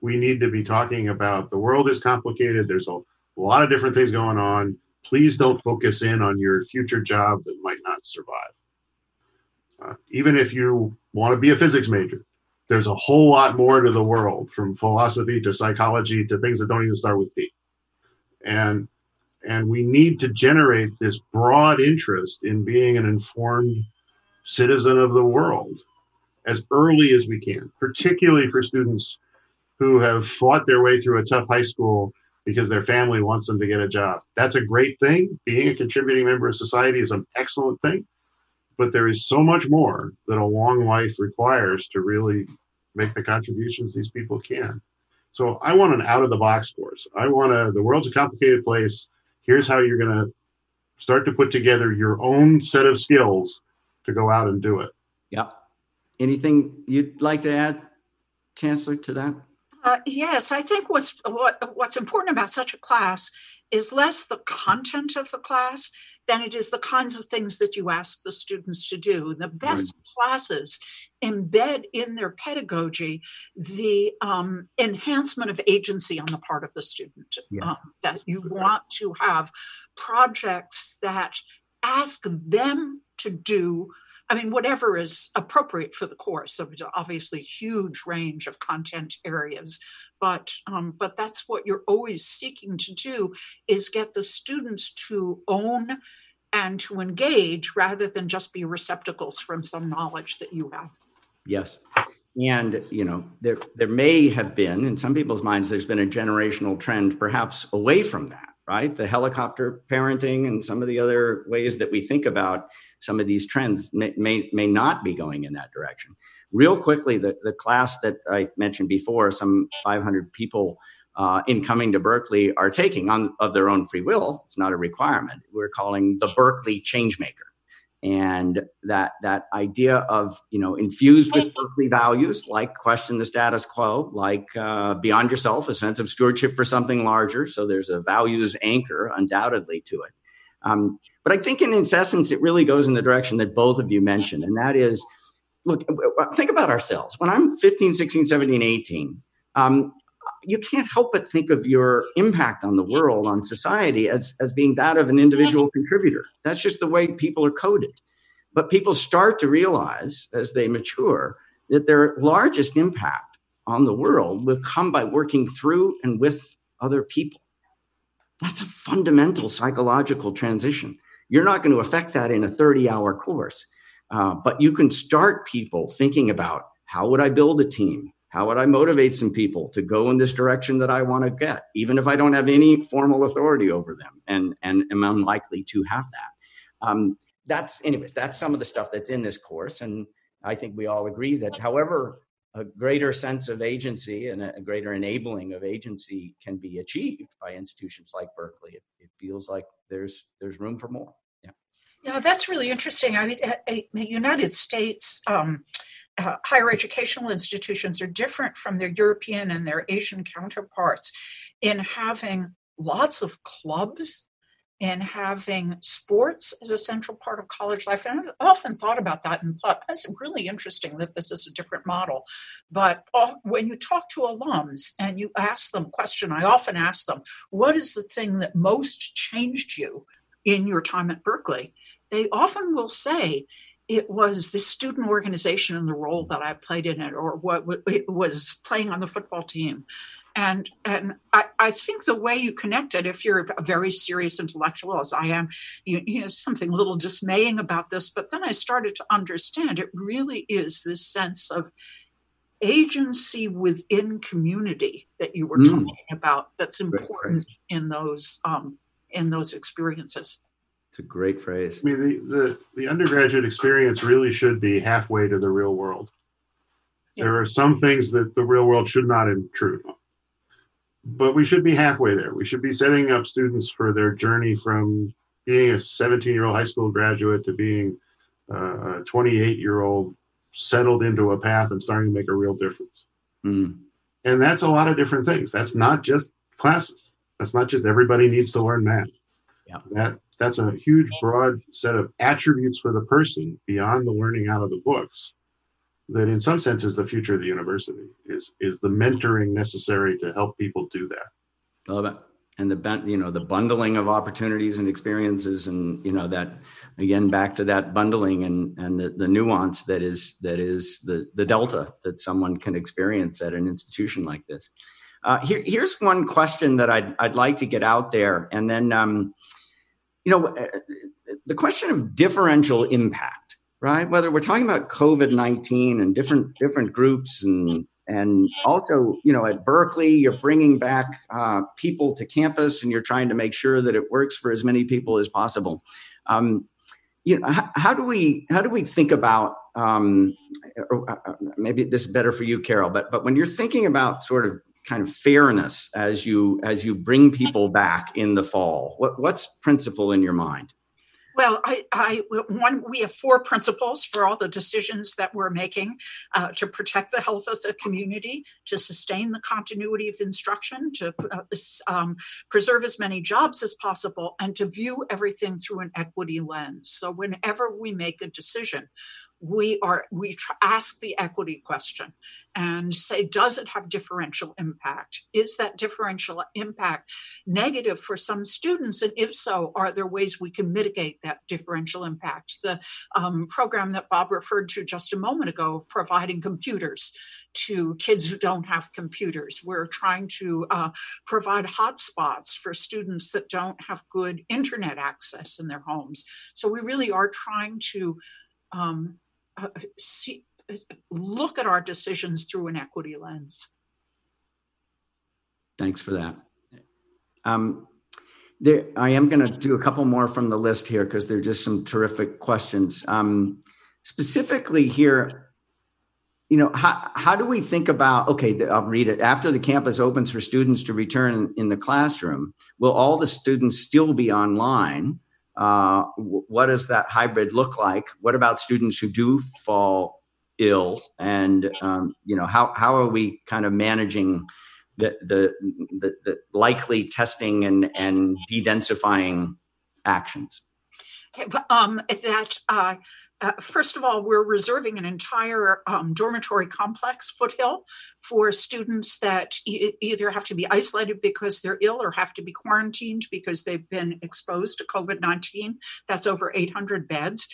We need to be talking about the world is complicated. There's a, lot of different things going on. Please don't focus in on your future job that might not survive. Uh, even if you want to be a physics major, there's a whole lot more to the world from philosophy to psychology to things that don't even start with P. And and we need to generate this broad interest in being an informed citizen of the world as early as we can, particularly for students who have fought their way through a tough high school because their family wants them to get a job. That's a great thing. Being a contributing member of society is an excellent thing. But there is so much more that a long life requires to really make the contributions these people can. So I want an out of the box course. I want a, the world's a complicated place. Here's how you're going to start to put together your own set of skills to go out and do it. Yep. Anything you'd like to add, Chancellor, to that? Uh, yes, I think what's what, what's important about such a class is less the content of the class than it is the kinds of things that you ask the students to do. The best right. classes embed in their pedagogy the um, enhancement of agency on the part of the student. Um, that you want to have projects that ask them to do I mean, whatever is appropriate for the course. So obviously huge range of content areas, but um, but that's what you're always seeking to do is get the students to own and to engage rather than just be receptacles from some knowledge that you have. Yes. And you know, there there may have been in some people's minds there's been a generational trend perhaps away from that right? The helicopter parenting and some of the other ways that we think about some of these trends may, may, may not be going in that direction. Real quickly, the, the class that I mentioned before, some 500 people uh, in coming to Berkeley are taking on of their own free will. It's not a requirement. We're calling the Berkeley Changemaker and that that idea of you know infused with Berkeley values like question the status quo, like uh, beyond yourself, a sense of stewardship for something larger. So there's a values anchor undoubtedly to it. Um, but I think in essence, it really goes in the direction that both of you mentioned, and that is, look, think about ourselves. When I'm 15, 16, 17, 18, um, you can't help but think of your impact on the world, on society, as, as being that of an individual contributor. That's just the way people are coded. But people start to realize as they mature that their largest impact on the world will come by working through and with other people. That's a fundamental psychological transition. You're not going to affect that in a 30 hour course, uh, but you can start people thinking about how would I build a team? How would I motivate some people to go in this direction that I want to get, even if I don't have any formal authority over them and, and am unlikely to have that? Um, that's, anyways, that's some of the stuff that's in this course. And I think we all agree that, however, a greater sense of agency and a greater enabling of agency can be achieved by institutions like Berkeley. It, it feels like there's there's room for more. Yeah. Yeah, that's really interesting. I mean, the United States um, uh, higher educational institutions are different from their European and their Asian counterparts in having lots of clubs and having sports as a central part of college life. And I've often thought about that and thought that's really interesting that this is a different model. But uh, when you talk to alums and you ask them a question, I often ask them, what is the thing that most changed you in your time at Berkeley? They often will say, it was the student organization and the role that I played in it, or what it was playing on the football team. And and I, I think the way you connect it, if you're a very serious intellectual as I am, you, you know something a little dismaying about this. But then I started to understand it really is this sense of agency within community that you were mm. talking about. That's important in those um, in those experiences. It's a great phrase. I mean, the, the, the undergraduate experience really should be halfway to the real world. Yeah. There are some things that the real world should not intrude on. But we should be halfway there. We should be setting up students for their journey from being a 17 year old high school graduate to being a 28 year old settled into a path and starting to make a real difference. Mm. And that's a lot of different things. That's not just classes. That's not just everybody needs to learn math Yeah. That that's a huge, broad set of attributes for the person beyond the learning out of the books. That, in some sense, is the future of the university. Is is the mentoring necessary to help people do that? Love it and the you know the bundling of opportunities and experiences and you know that again back to that bundling and and the, the nuance that is that is the the delta that someone can experience at an institution like this uh, here, here's one question that I'd, I'd like to get out there and then um, you know uh, the question of differential impact right? Whether we're talking about covid-19 and different different groups and and also you know at berkeley you're bringing back uh, people to campus and you're trying to make sure that it works for as many people as possible. Um, you know how, how, do we how do we think about um, uh, uh, maybe this is better for you carol but but when you're thinking about sort of kind of fairness as you as you bring people back in the fall what what's principle in your mind well, I, I, one, we have four principles for all the decisions that we're making uh, to protect the health of the community, to sustain the continuity of instruction, to uh, um, preserve as many jobs as possible, and to view everything through an equity lens. So, whenever we make a decision, we are we ask the equity question and say does it have differential impact? Is that differential impact negative for some students? And if so are there ways we can mitigate that differential impact? The um, program that bob referred to just a moment ago providing computers to kids who don't have computers. We're trying to uh, provide hotspots for students that don't have good internet access in their homes. So we really are trying to um, uh, see, look at our decisions through an equity lens. Thanks for that. Um, there, I am going to do a couple more from the list here because they're just some terrific questions. Um, specifically here, you know, how, how do we think about, okay, I'll read it. After the campus opens for students to return in the classroom, will all the students still be online? Uh, what does that hybrid look like? What about students who do fall ill, and um, you know how how are we kind of managing the the, the, the likely testing and and dedensifying actions? Um, that uh, uh, first of all, we're reserving an entire um, dormitory complex, Foothill, for students that e- either have to be isolated because they're ill or have to be quarantined because they've been exposed to COVID 19. That's over 800 beds.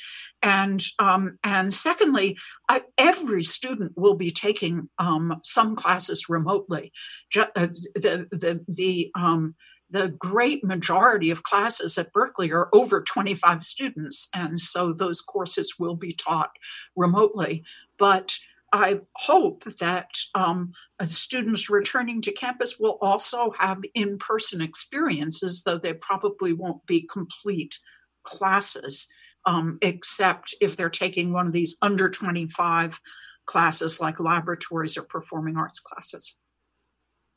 And, um, and secondly, I, every student will be taking um, some classes remotely. Uh, the, the, the, um, the great majority of classes at Berkeley are over 25 students, and so those courses will be taught remotely. But I hope that um, students returning to campus will also have in person experiences, though they probably won't be complete classes, um, except if they're taking one of these under 25 classes like laboratories or performing arts classes.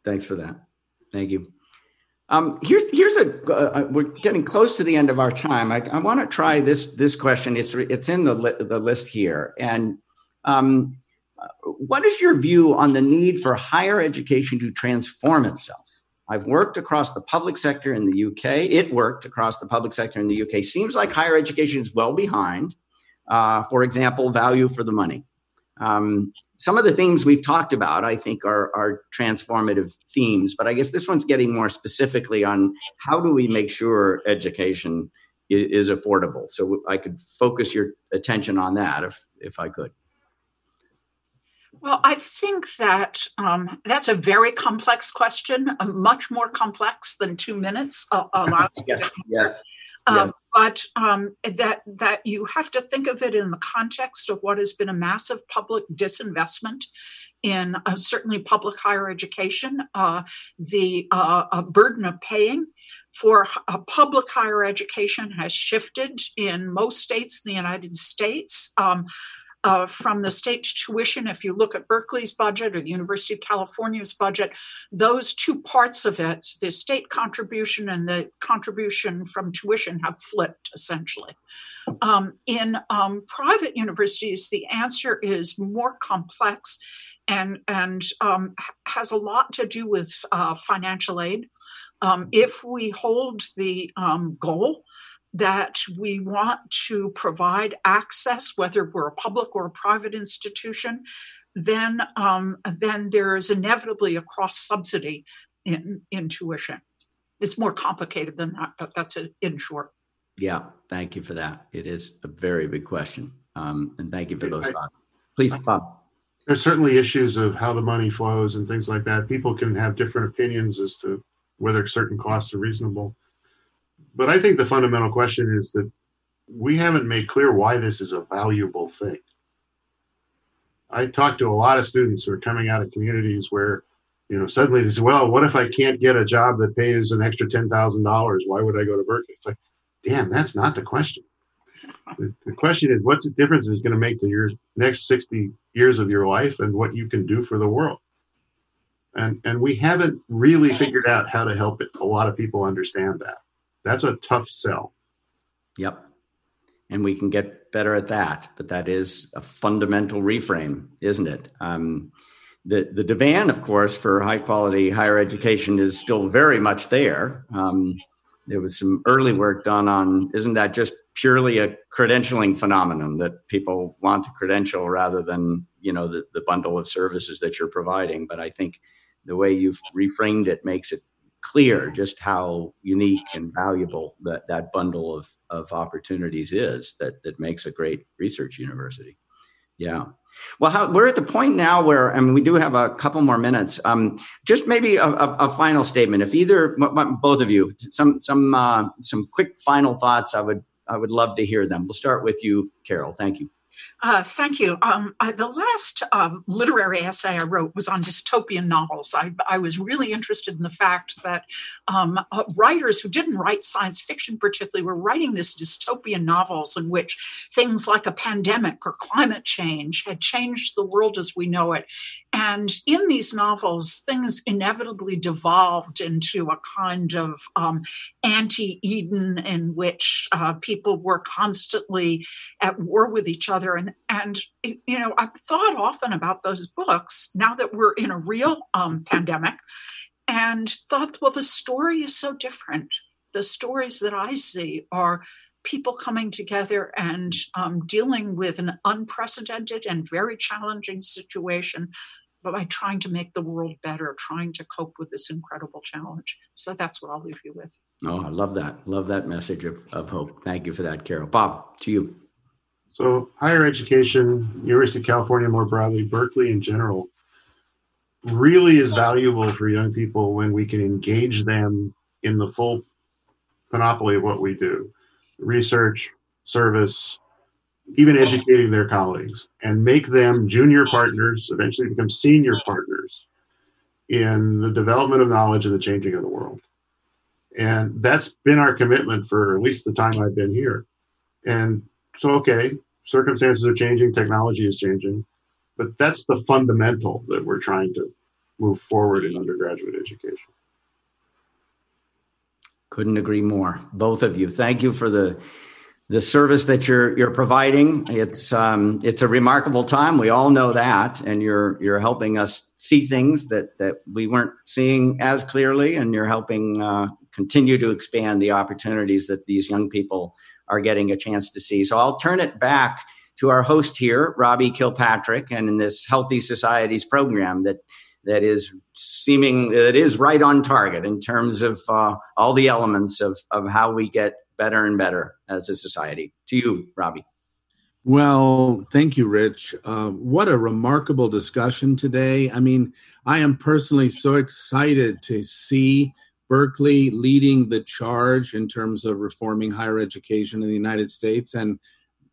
Thanks for that. Thank you. Um, here's here's a uh, uh, we're getting close to the end of our time. I, I want to try this this question. It's it's in the li- the list here. And um, what is your view on the need for higher education to transform itself? I've worked across the public sector in the UK. It worked across the public sector in the UK. Seems like higher education is well behind. Uh, for example, value for the money. Um, some of the themes we've talked about, I think, are, are transformative themes, but I guess this one's getting more specifically on how do we make sure education is, is affordable. So I could focus your attention on that if if I could. Well, I think that um, that's a very complex question, much more complex than two minutes allows [laughs] yes, yes. Um, but um, that that you have to think of it in the context of what has been a massive public disinvestment in uh, certainly public higher education, uh, the uh, burden of paying for public higher education has shifted in most states in the United States. Um, uh, from the state tuition, if you look at Berkeley's budget or the University of California's budget, those two parts of it, the state contribution and the contribution from tuition, have flipped essentially. Um, in um, private universities, the answer is more complex and, and um, has a lot to do with uh, financial aid. Um, if we hold the um, goal that we want to provide access, whether we're a public or a private institution, then um, then there is inevitably a cross subsidy in, in tuition. It's more complicated than that, but that's it in short. Yeah, thank you for that. It is a very big question, um, and thank you for those I, thoughts. Please, Bob. There's certainly issues of how the money flows and things like that. People can have different opinions as to whether certain costs are reasonable. But I think the fundamental question is that we haven't made clear why this is a valuable thing. I talk to a lot of students who are coming out of communities where, you know, suddenly they say, well, what if I can't get a job that pays an extra $10,000? Why would I go to Berkeley? It's like, damn, that's not the question. The, the question is, what's the difference is going to make to your next 60 years of your life and what you can do for the world? And, and we haven't really figured out how to help it. A lot of people understand that. That's a tough sell. Yep and we can get better at that. But that is a fundamental reframe, isn't it? Um, the the demand, of course, for high quality higher education is still very much there. Um, there was some early work done on isn't that just purely a credentialing phenomenon that people want to credential rather than you know the, the bundle of services that you're providing but i think the way you've reframed it makes it clear just how unique and valuable that, that bundle of, of opportunities is that, that makes a great research university. Yeah. Well, how, we're at the point now where, I mean, we do have a couple more minutes. Um, just maybe a, a, a, final statement. If either, both of you, some some uh, some quick final thoughts, I would I would love to hear them. We'll start with you, Carol. Thank you. Uh, thank you. Um, uh, the last um, literary essay I wrote was on dystopian novels. I, I was really interested in the fact that um, uh, writers who didn't write science fiction, particularly, were writing these dystopian novels in which things like a pandemic or climate change had changed the world as we know it. And in these novels, things inevitably devolved into a kind of um, anti Eden in which uh, people were constantly at war with each other and and you know I've thought often about those books now that we're in a real um, pandemic, and thought, well, the story is so different. The stories that I see are people coming together and um, dealing with an unprecedented and very challenging situation but by trying to make the world better, trying to cope with this incredible challenge. So that's what I'll leave you with. Oh, I love that. Love that message of, of hope. Thank you for that, Carol. Bob, to you. So, higher education, University of California more broadly, Berkeley in general, really is valuable for young people when we can engage them in the full panoply of what we do research, service, even educating their colleagues, and make them junior partners, eventually become senior partners in the development of knowledge and the changing of the world. And that's been our commitment for at least the time I've been here. And so, okay, circumstances are changing, technology is changing, but that's the fundamental that we're trying to move forward in undergraduate education. Couldn't agree more. Both of you. Thank you for the the service that you're you're providing. It's um, it's a remarkable time. We all know that, and you're you're helping us see things that that we weren't seeing as clearly, and you're helping uh, continue to expand the opportunities that these young people are getting a chance to see. So I'll turn it back to our host here, Robbie Kilpatrick, and in this Healthy Societies program that that is seeming that is right on target in terms of uh, all the elements of of how we get better and better as a society. To you, Robbie. Well, thank you, Rich. Uh, what a remarkable discussion today. I mean, I am personally so excited to see Berkeley leading the charge in terms of reforming higher education in the United States and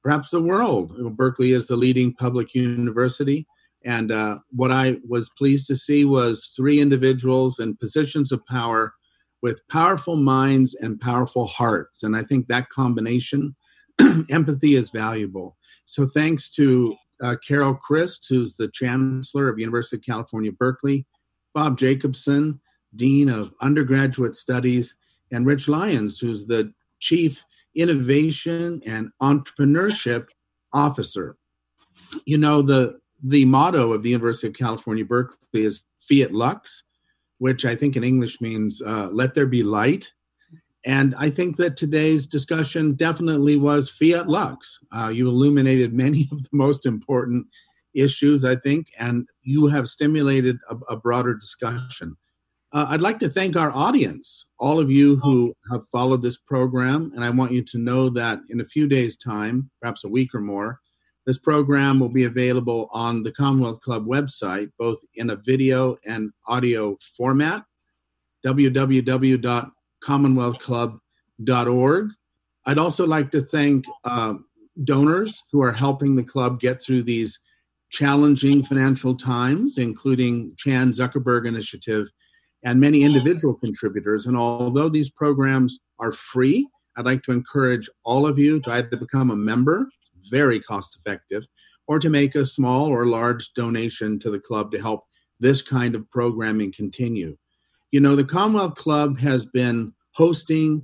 perhaps the world. Berkeley is the leading public university. And uh, what I was pleased to see was three individuals in positions of power with powerful minds and powerful hearts. And I think that combination, [clears throat] empathy is valuable. So thanks to uh, Carol Christ, who's the chancellor of University of California, Berkeley, Bob Jacobsen, Dean of Undergraduate Studies, and Rich Lyons, who's the Chief Innovation and Entrepreneurship Officer. You know, the, the motto of the University of California, Berkeley is Fiat Lux, which I think in English means uh, let there be light. And I think that today's discussion definitely was fiat lux. Uh, you illuminated [laughs] many of the most important issues, I think, and you have stimulated a, a broader discussion. Uh, I'd like to thank our audience, all of you who have followed this program, and I want you to know that in a few days' time, perhaps a week or more, this program will be available on the Commonwealth Club website, both in a video and audio format, www.commonwealthclub.org. I'd also like to thank uh, donors who are helping the club get through these challenging financial times, including Chan Zuckerberg Initiative and many individual contributors. And although these programs are free, I'd like to encourage all of you to either become a member very cost effective, or to make a small or large donation to the club to help this kind of programming continue. You know, the Commonwealth Club has been hosting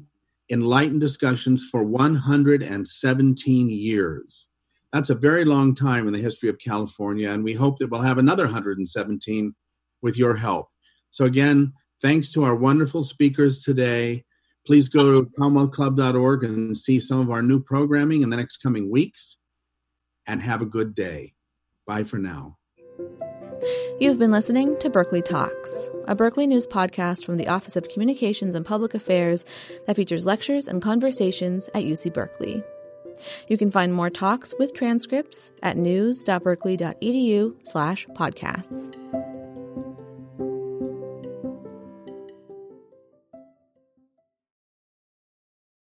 enlightened discussions for 117 years. That's a very long time in the history of California, and we hope that we'll have another 117 with your help. So, again, thanks to our wonderful speakers today. Please go to commonwealthclub.org and see some of our new programming in the next coming weeks. And have a good day. Bye for now. You've been listening to Berkeley Talks, a Berkeley News podcast from the Office of Communications and Public Affairs that features lectures and conversations at UC Berkeley. You can find more talks with transcripts at news.berkeley.edu slash podcasts.